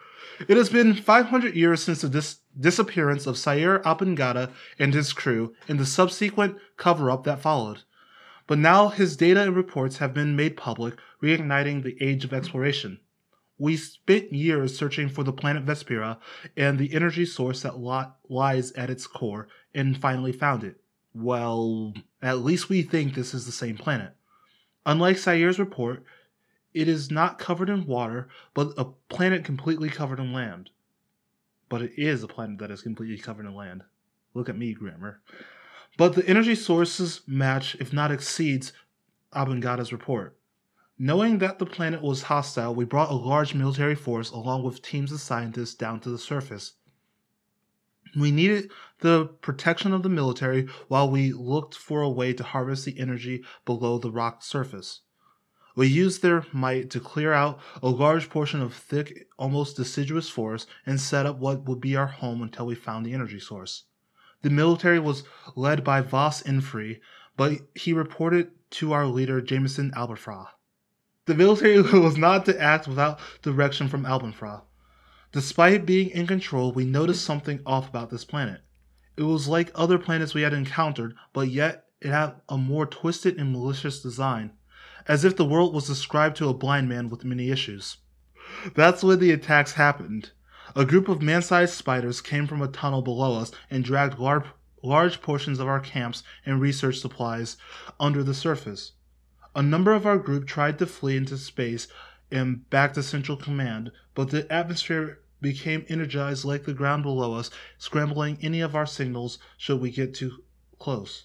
It has been 500 years since the dis- disappearance of Sayer Apengata and his crew and the subsequent cover up that followed. But now his data and reports have been made public, reigniting the age of exploration. We spent years searching for the planet Vespera and the energy source that li- lies at its core, and finally found it. Well, at least we think this is the same planet. Unlike Sayer's report, it is not covered in water, but a planet completely covered in land. But it is a planet that is completely covered in land. Look at me, grammar. But the energy sources match, if not exceeds, Abengada's report. Knowing that the planet was hostile, we brought a large military force along with teams of scientists down to the surface. We needed the protection of the military while we looked for a way to harvest the energy below the rock surface. We used their might to clear out a large portion of thick, almost deciduous forest and set up what would be our home until we found the energy source. The military was led by Voss Infree, but he reported to our leader Jameson Alberfra. The military (laughs) was not to act without direction from Albenfra. Despite being in control, we noticed something off about this planet. It was like other planets we had encountered, but yet it had a more twisted and malicious design, as if the world was described to a blind man with many issues. That's when the attacks happened. A group of man sized spiders came from a tunnel below us and dragged large, large portions of our camps and research supplies under the surface. A number of our group tried to flee into space and back to Central Command, but the atmosphere became energized like the ground below us, scrambling any of our signals should we get too close.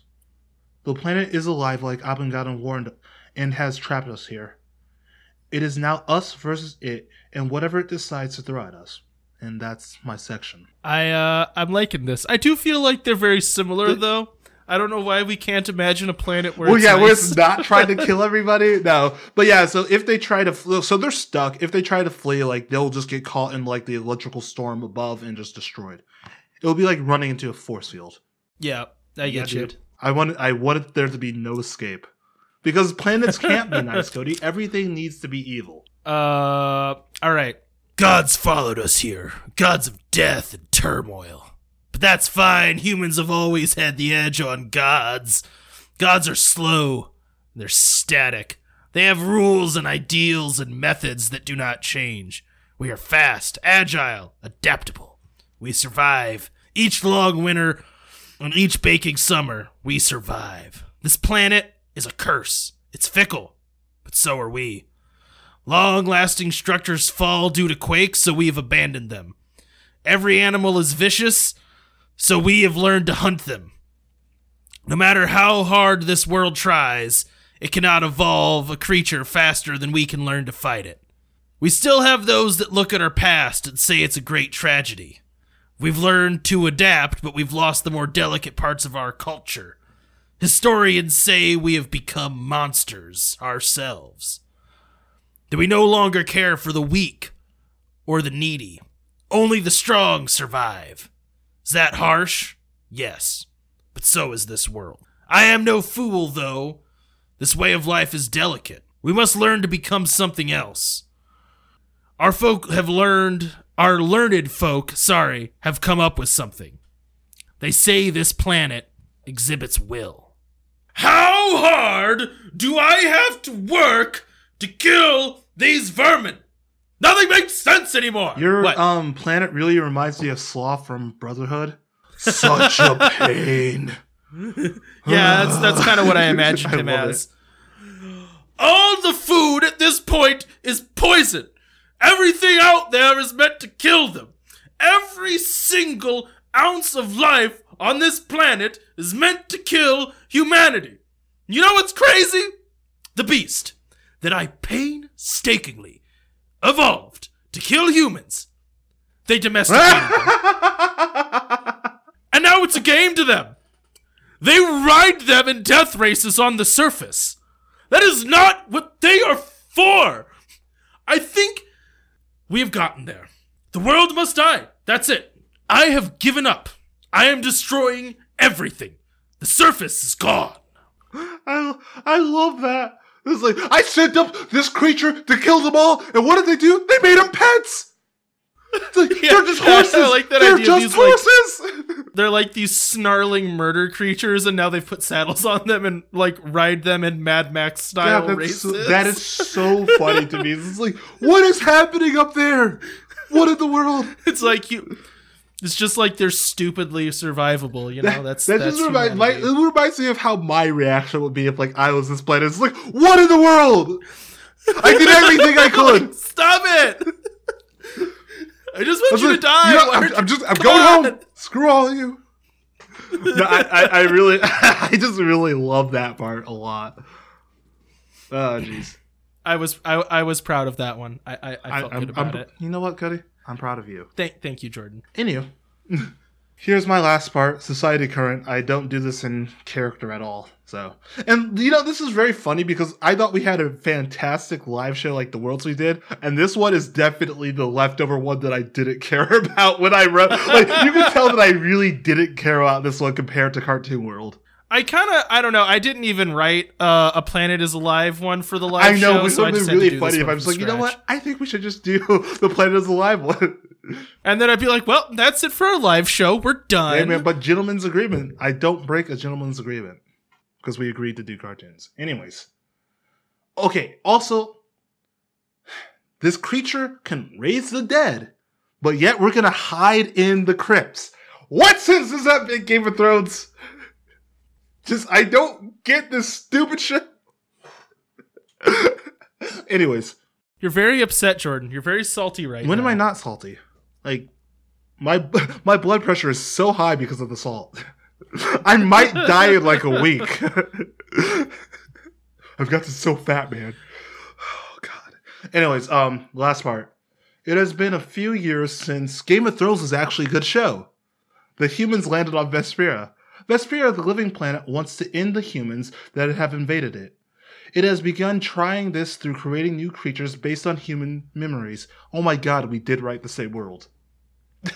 The planet is alive like Abengada warned and has trapped us here. It is now us versus it and whatever it decides to throw at us. And that's my section. I uh I'm liking this. I do feel like they're very similar The- though. I don't know why we can't imagine a planet where Well, it's yeah, where it's not (laughs) trying to kill everybody. No, but yeah. So if they try to, flee, so they're stuck. If they try to flee, like they'll just get caught in like the electrical storm above and just destroyed. It'll be like running into a force field. Yeah, I get you. dude. I wanted, I wanted there to be no escape, because planets can't be nice, (laughs) Cody. Everything needs to be evil. Uh, all right. Gods followed us here. Gods of death and turmoil. But that's fine. Humans have always had the edge on gods. Gods are slow. They're static. They have rules and ideals and methods that do not change. We are fast, agile, adaptable. We survive. Each long winter and each baking summer, we survive. This planet is a curse. It's fickle, but so are we. Long lasting structures fall due to quakes, so we have abandoned them. Every animal is vicious, so we have learned to hunt them. No matter how hard this world tries, it cannot evolve a creature faster than we can learn to fight it. We still have those that look at our past and say it's a great tragedy. We've learned to adapt, but we've lost the more delicate parts of our culture. Historians say we have become monsters ourselves. That we no longer care for the weak or the needy. Only the strong survive. Is that harsh? Yes. But so is this world. I am no fool, though. This way of life is delicate. We must learn to become something else. Our folk have learned, our learned folk, sorry, have come up with something. They say this planet exhibits will. How hard do I have to work to kill these vermin? Nothing makes sense anymore. Your What? um planet really reminds me of Sloth from Brotherhood. Such a (laughs) pain. Yeah, that's that's kind of what (laughs) I imagined him love as. All the food at this point is poison. Everything out there is meant to kill them. Every single ounce of life on this planet is meant to kill humanity. You know what's crazy? The beast that I painstakingly evolved to kill humans. They domesticated them. (laughs) And now it's a game to them. They ride them in death races on the surface. That is not what they are for. I think we have gotten there. The world must die. That's it. I have given up. I am destroying everything. The surface is gone. (gasps) I I love that. It's like I sent up this creature to kill them all, and what did they do? They made them pets. Like, Yeah, they're just I horses. like that they're idea. just These, like- horses. (laughs) They're like these snarling murder creatures, and now they've put saddles on them and like ride them in Mad Max style that's races. so, that is so funny to me. It's like, what is happening up there? What in the world? (laughs) It's like you. It's just like they're stupidly survivable. You know, (laughs) that's that that's just reminds, my, it reminds me of how my reaction would be if like I was this planet. It's like, what in the world? I did everything I (laughs) could. Stop it! I just want I you like, to die. you know, I'm, I'm just, I'm going on! home. Screw all of you. no, I, I, I really, (laughs) I just really love that part a lot. Oh, jeez. I was I, I was proud of that one. I I, I felt I'm- good about I'm- it. You know what, Cody? I'm proud of you. Thank thank you, Jordan. Anywho, (laughs) here's my last part. Society current. I don't do this in character at all. So, and you know, this is very funny because I thought we had a fantastic live show like the Worlds we did, and this one is definitely the leftover one that I didn't (laughs) care about when I wrote. Like, you can tell that I really didn't care about this one compared to Cartoon World. I kind of I don't know. I didn't even write uh, a planet is alive one for the live I know, show. but it so I would just had really funny if I was like, you know what? I think we should just do (laughs) the Planet is Alive one. And then I'd be like, well, that's it for a live show. We're done. Hey, man, but gentleman's agreement. I don't break a gentleman's agreement because we agreed to do cartoons. Anyways, okay. Also, this creature can raise the dead, but yet we're gonna hide in the crypts. What sense does that make, Game of Thrones? Just I don't get this stupid shit. (laughs) Anyways, You're very upset, Jordan. You're very salty right when now. am I not salty? Like my (laughs) my blood pressure is so high because of the salt. (laughs) I might die in like a week. I've got this so fat, man. Oh god. Anyways, um, last part. It has been a few years since Game of Thrones was actually a good show. The humans landed on Vespera. Vespera, the living planet, wants to end the humans that have invaded it. It has begun trying this through creating new creatures based on human memories. Oh my god, we did write the same world. (laughs)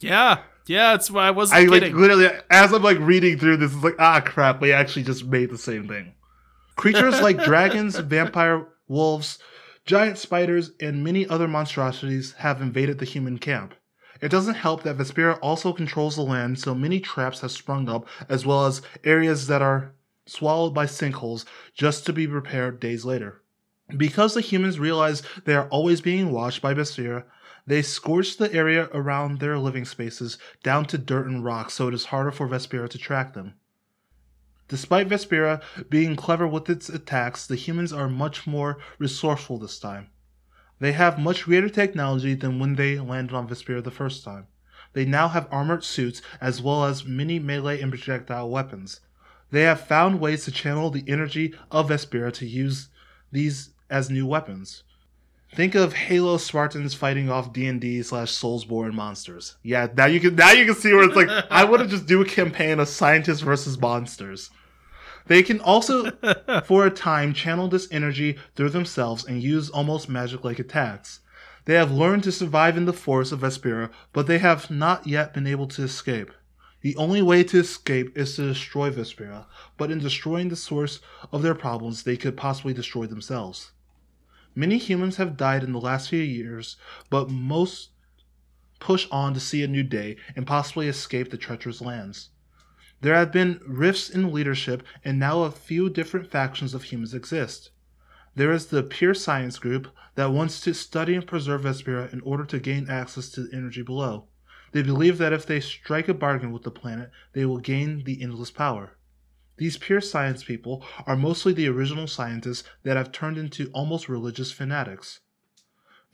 Yeah, yeah. It's why I wasn't I like kidding. literally as I'm like reading through this, it's like ah crap, we actually just made the same thing. Creatures (laughs) like dragons, vampire wolves, giant spiders, and many other monstrosities have invaded the human camp. It doesn't help that Vespera also controls the land, so many traps have sprung up, as well as areas that are swallowed by sinkholes just to be repaired days later. Because the humans realize they are always being watched by Vespera, they scorch the area around their living spaces down to dirt and rocks so it is harder for Vespera to track them. Despite Vespera being clever with its attacks, the humans are much more resourceful this time. They have much greater technology than when they landed on Vespera the first time. They now have armored suits as well as many melee and projectile weapons. They have found ways to channel the energy of Vespera to use these as new weapons. Think of Halo Spartans fighting off D and D slash Soulsborne monsters. Yeah, now you can now you can see where it's like I want to just do a campaign of scientists versus monsters. They can also, (laughs) for a time, channel this energy through themselves and use almost magic-like attacks. They have learned to survive in the forest of Vespera, but they have not yet been able to escape. The only way to escape is to destroy Vespera, but in destroying the source of their problems, they could possibly destroy themselves. Many humans have died in the last few years, but most push on to see a new day and possibly escape the treacherous lands. There have been rifts in leadership, and now a few different factions of humans exist. There is the pure science group that wants to study and preserve Vespera in order to gain access to the energy below. They believe that if they strike a bargain with the planet, they will gain the endless power. These pure science people are mostly the original scientists that have turned into almost religious fanatics.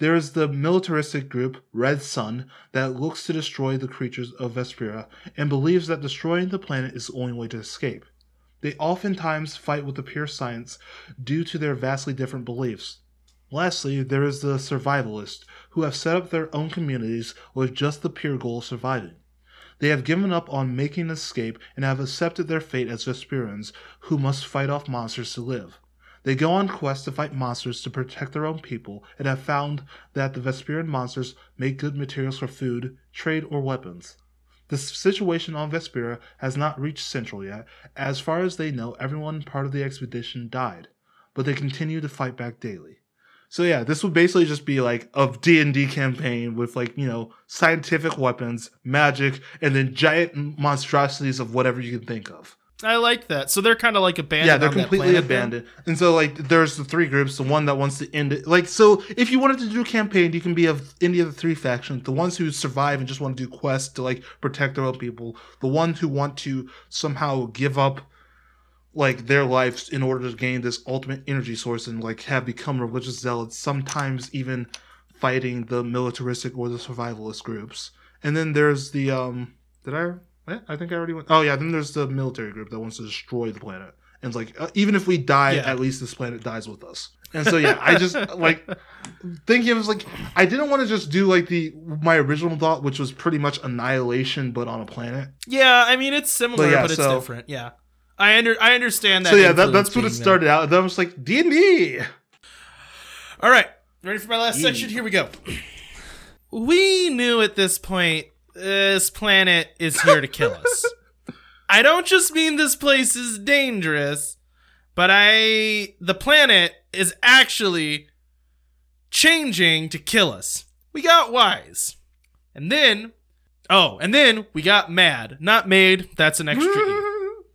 There is the militaristic group Red Sun that looks to destroy the creatures of Vespera and believes that destroying the planet is the only way to escape. They oftentimes fight with the pure science due to their vastly different beliefs. Lastly, there is the survivalists who have set up their own communities with just the pure goal of surviving. They have given up on making an escape and have accepted their fate as Vesperans who must fight off monsters to live. They go on quests to fight monsters to protect their own people and have found that the Vesperian monsters make good materials for food, trade, or weapons. The situation on Vespera has not reached Central yet. As far as they know, everyone part of the expedition died, but they continue to fight back daily. So yeah, this would basically just be like a D&D campaign with like, you know, scientific weapons, magic, and then giant monstrosities of whatever you can think of. I like that. So they're kind of like abandoned. Yeah, they're completely planet then? abandoned. And so like there's the three groups, the one that wants to end it. Like so if you wanted to do a campaign, you can be of any of the three factions. The ones who survive and just want to do quests to like protect their own people. The ones who want to somehow give up like their lives in order to gain this ultimate energy source and like have become religious zealots, sometimes even fighting the militaristic or the survivalist groups. And then there's the um did I I think I already went Oh yeah, then there's the military group that wants to destroy the planet. And it's like uh, even if we die, Yeah. at least this planet dies with us. And so yeah, I just (laughs) like thinking of it's like I didn't want to just do like the my original thought, which was pretty much annihilation but on a planet. Yeah, I mean it's similar, But but, it's so- different. Yeah, I under I understand that. so yeah, that, that's what it being there. started out. Then I was like D and D. All right, ready for my last Yeah. section? Here we go. We knew at this point this planet is here to kill us. I don't just mean this place is dangerous, but I the planet is actually changing to kill us. We got wise. And then oh, and then we got mad. Not made, that's an extra E.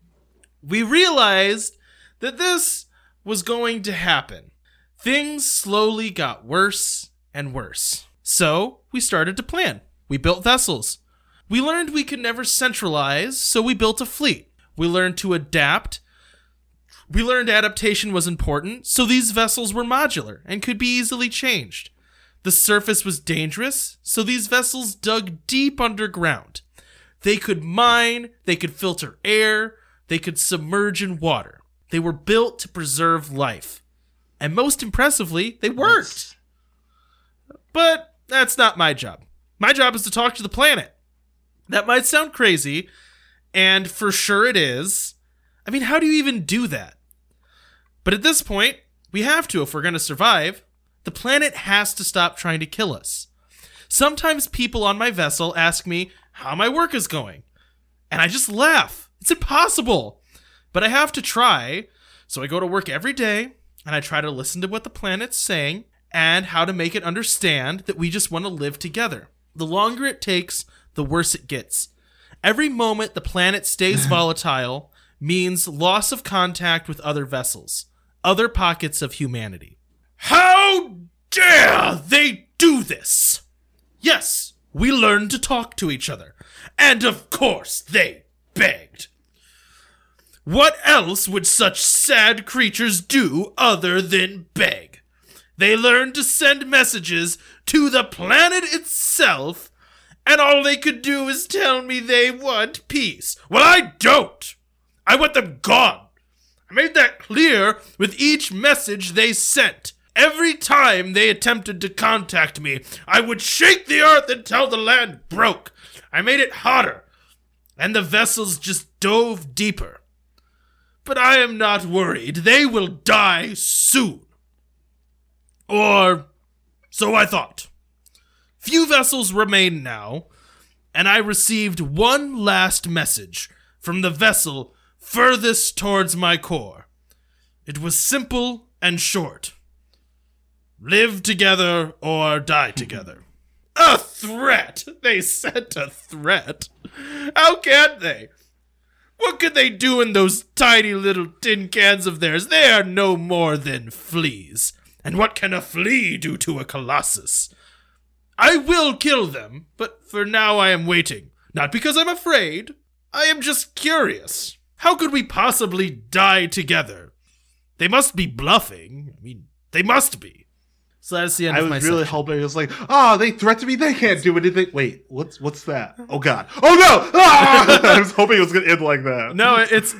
(laughs) we realized that this was going to happen. Things slowly got worse and worse. So we started to plan. We built vessels. We learned we could never centralize, so we built a fleet. We learned to adapt. We learned adaptation was important, so these vessels were modular and could be easily changed. The surface was dangerous, so these vessels dug deep underground. They could mine, they could filter air, they could submerge in water. They were built to preserve life. And most impressively, they worked. But that's not my job. My job is to talk to the planet. That might sound crazy, and for sure it is. I mean, how do you even do that? But at this point, we have to if we're going to survive. The planet has to stop trying to kill us. Sometimes people on my vessel ask me how my work is going, and I just laugh. It's impossible. But I have to try, so I go to work every day and I try to listen to what the planet's saying and how to make it understand that we just want to live together. The longer it takes, the worse it gets. Every moment the planet stays (laughs) volatile means loss of contact with other vessels, other pockets of humanity. How dare they do this? Yes, we learned to talk to each other, and of course they begged. What else would such sad creatures do other than beg? They learned to send messages to the planet itself, and all they could do is tell me they want peace. Well, I don't! I want them gone! I made that clear with each message they sent. Every time they attempted to contact me, I would shake the earth until the land broke. I made it hotter, and the vessels just dove deeper. But I am not worried. They will die soon. Or so I thought. Few vessels remain now, and I received one last message from the vessel furthest towards my core. It was simple and short live together or die together. A threat! (laughs) They sent a threat. How can they? What could they do in those tiny little tin cans of theirs? They are no more than fleas. And what can a flea do to a colossus? I will kill them, but for now I am waiting. Not because I'm afraid. I am just curious. How could we possibly die together? They must be bluffing. I mean, they must be. So that's the end I of was really section. hoping it was like, oh, they threatened me. They can't do anything. Wait, what's what's that? Oh God! Oh no! Ah! (laughs) I was hoping it was gonna end like that. No, it's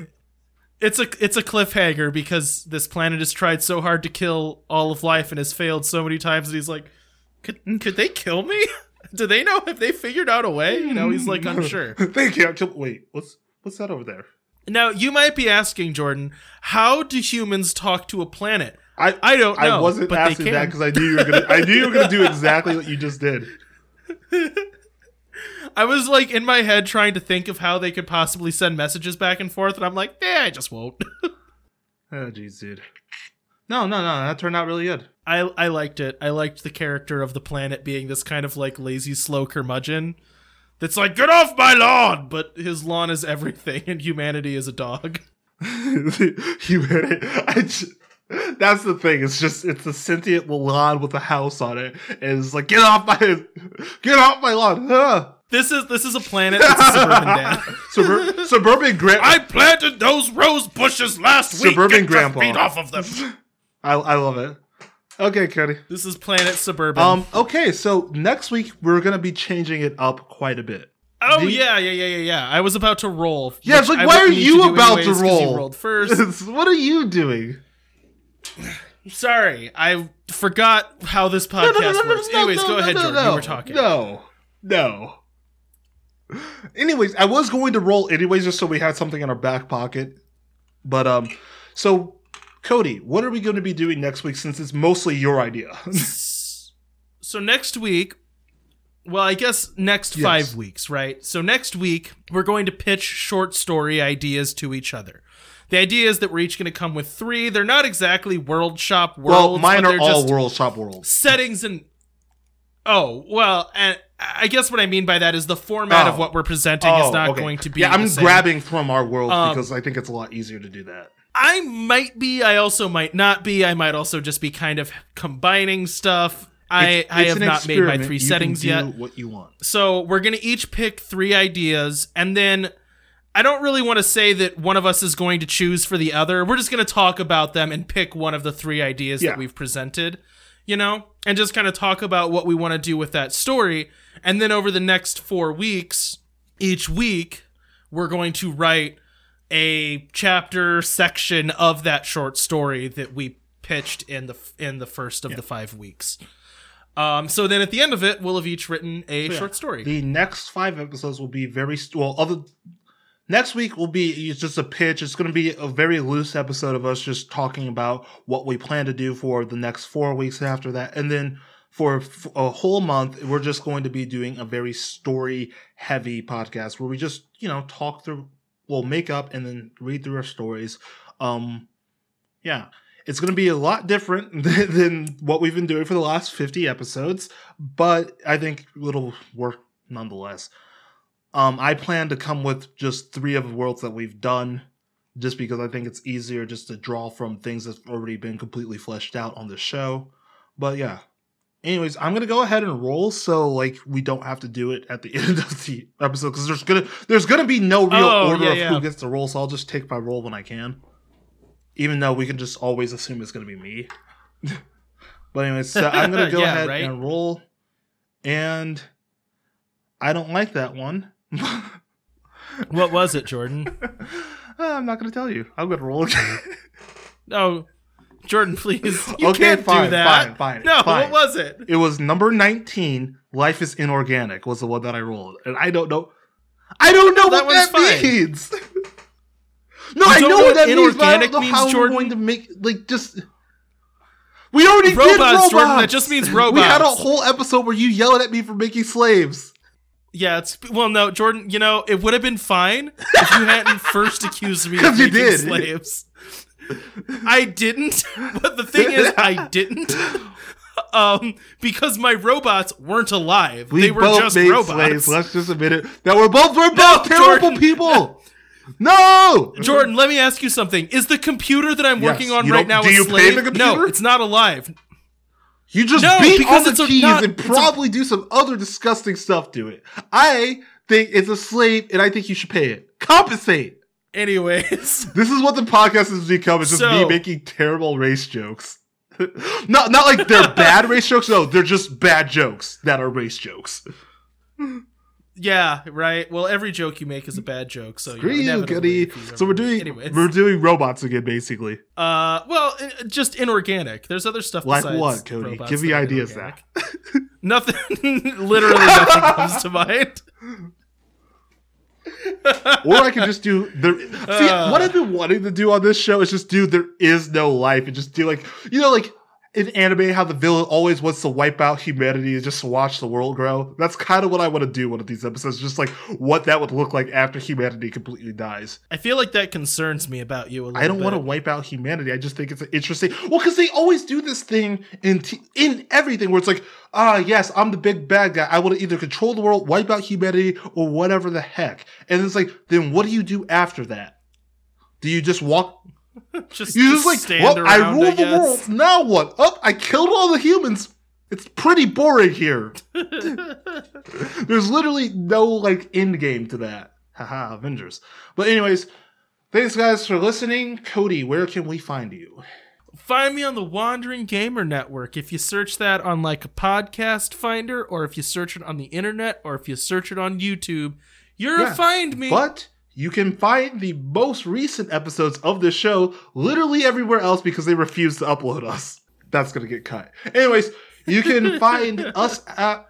it's a it's a cliffhanger because this planet has tried so hard to kill all of life and has failed so many times that he's like, could could they kill me? (laughs) Do they know? Have they figured out a way? You know, he's like unsure. they can't kill. Wait, what's what's that over there? Now you might be asking Jordan, how do humans talk to a planet? I I don't know. I wasn't but they asking that because I knew you were gonna. I knew you were gonna do (laughs) exactly what you just did. (laughs) I was like in my head trying to think of how they could possibly send messages back and forth, and I'm like, yeah, I just won't. (laughs) Oh jeez, dude. No, no, no. That turned out really good. I I liked it. I liked the character of the planet being this kind of like lazy, slow curmudgeon. That's like, get off my lawn! But his lawn is everything, and humanity is a dog. (laughs) Humanity. I just, that's the thing. It's just it's a sentient lawn with a house on it, and it's like get off my get off my lawn. Ah. This is this is a planet that's a suburban (laughs) dad. Subur- suburban grandpa. I planted those rose bushes last week. Suburban grandpa. feet off of them. I I love it. Okay, Cody. This is planet suburban. Um. Okay, so next week we're gonna be changing it up quite a bit. oh the- yeah, yeah, yeah, yeah, yeah. I was about to roll. Yeah, it's like why are you about to roll? You rolled first. (laughs) what are you doing? Sorry, I forgot how this podcast works. Anyways, go ahead, Jordan. you were talking. No, no. Anyways, I was going to roll anyways, just so we had something in our back pocket. But um, so Cody, what are we going to be doing next week? Since it's mostly your idea. (laughs) So next week, well, I guess next Yes. five weeks, right? So next week, we're going to pitch short story ideas to each other. The idea is that we're each going to come with three. They're not exactly world shop worlds. well, mine are all just world shop worlds. settings and. Oh well, and I guess what I mean by that is the format Oh. of what we're presenting is not okay. going to be. Yeah, I'm grabbing from our world Um, because I think it's a lot easier to do that. I might be. I also might not be. I might also just be kind of combining stuff. I, It's- I have not made my three You settings yet. What you want? So we're gonna each pick three ideas, and then I don't really want to say that one of us is going to choose for the other. We're just gonna talk about them and pick one of the three ideas Yeah. that we've presented, you know, and just kind of talk about what we want to do with that story. And then over the next four weeks, each week, we're going to write a chapter section of that short story that we pitched in the in the first of the five weeks. Um, so then at the end of it, we'll have each written a Yeah. short story. The next five episodes will be very well. Other next week will be just a pitch. It's going to be a very loose episode of us just talking about what we plan to do for the next four weeks after that, and then for a whole month, we're just going to be doing a very story heavy podcast where we just you know talk through, we'll make up and then read through our stories. Um, yeah. It's going to be a lot different (laughs) than what we've been doing for the last 50 episodes, but I think it'll work nonetheless. Um, I plan to come with just three of the worlds that we've done, just because I think it's easier just to draw from things that's already been completely fleshed out on the show. But yeah. Anyways, I'm gonna go ahead and roll so like we don't have to do it at the (laughs) end of the episode because there's gonna there's gonna be no real Oh, order yeah, of yeah. who gets to roll, so I'll just take my roll when I can. Even though we can just always assume it's gonna be me. (laughs) but anyways, so I'm gonna (laughs) go Yeah, ahead right? and roll, and I don't like that one. (laughs) What was it, Jordan? (laughs) I'm not gonna tell you. I'm gonna roll again. (laughs) oh, Jordan, please. You Okay, can't fine, do that. fine, fine, No, fine. what was it? It was number 19, Life is Inorganic, was the one that I rolled. And I don't know. I don't know That what that fine. means. no, I know know what that means, but I inorganic don't know means, how Jordan? we're going to make, like, just. We already did Robots, robots. Jordan, that just means robots. We had a whole episode where you yelled at me for making slaves. Yeah, it's well, no, Jordan. You know, it would have been fine if you hadn't first accused me (laughs) of making did. slaves. I didn't, (laughs) but the thing is, I didn't. Um, because my robots weren't alive; We they were both just robots. slaves. Let's just admit it. That we're both we're both terrible Jordan. people. (laughs) No, Jordan, let me ask you something: Is the computer that I'm Yes. working on right now do a slave? No, it's not alive. You just No, beat on the keys not- and it's a- probably do some other disgusting stuff to it. I think it's a slave, and I think you should pay it. Compensate. Anyways, (laughs) This is what the podcast has become. It's just me making terrible race jokes. (laughs) not not like they're (laughs) bad race jokes. No, they're just bad jokes that are race jokes. Yeah, right. Well, every joke you make is a bad joke, so Screw you goody. So we're doing Anyways, we're doing robots again, basically. uh, well, uh, just inorganic. There's other stuff Like what, Cody? Give me ideas. Zach. (laughs) (laughs) Nothing. (laughs) literally nothing comes to mind. or I could just do the. See, Uh. what I've been wanting to do on this show is just do there is no life and just do like you know like in anime how the villain always wants to wipe out humanity and just watch the world grow. That's kind of what I want to do one of these episodes, just like what that would look like after humanity completely dies. I feel like that concerns me about you a little I don't want to wipe out humanity. I just think it's interesting. Well, because they always do this thing in t- in everything where it's like, ah, yes, I'm the big bad guy. I want to either control the world, wipe out humanity, or whatever the heck. And it's like, then what do you do after that? Do you just walk? (laughs) just, You just just like, stand well, I around, rule I the world. Now what? Oh, I killed all the humans. It's pretty boring here. (laughs) There's literally no like end game to that. Haha, Avengers. But anyways, thanks guys for listening. Cody, where can we find you? Find me on the Wandering Gamer Network. If you search that on like a podcast finder, or if you search it on the internet, or if you search it on YouTube, you're Yeah, find me. But you can find the most recent episodes of this show literally everywhere else because they refuse to upload us. That's gonna get cut. Anyways, you can (laughs) find us at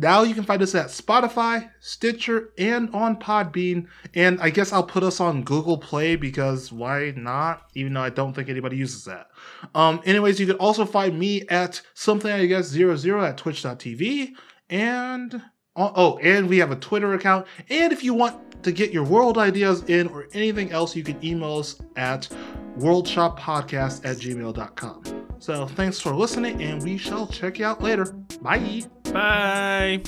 now you can find us at Spotify, Stitcher, and on Podbean. And I guess I'll put us on Google Play because why not? Even though I don't think anybody uses that. Um, anyways, you can also find me at something I guess zero zero at twitch.tv. And oh, oh, and we have a Twitter account. And if you want to get your world ideas in or anything else, you can email us at worldshoppodcast at gmail.com. So thanks for listening, and we shall check you out later. Bye. Bye.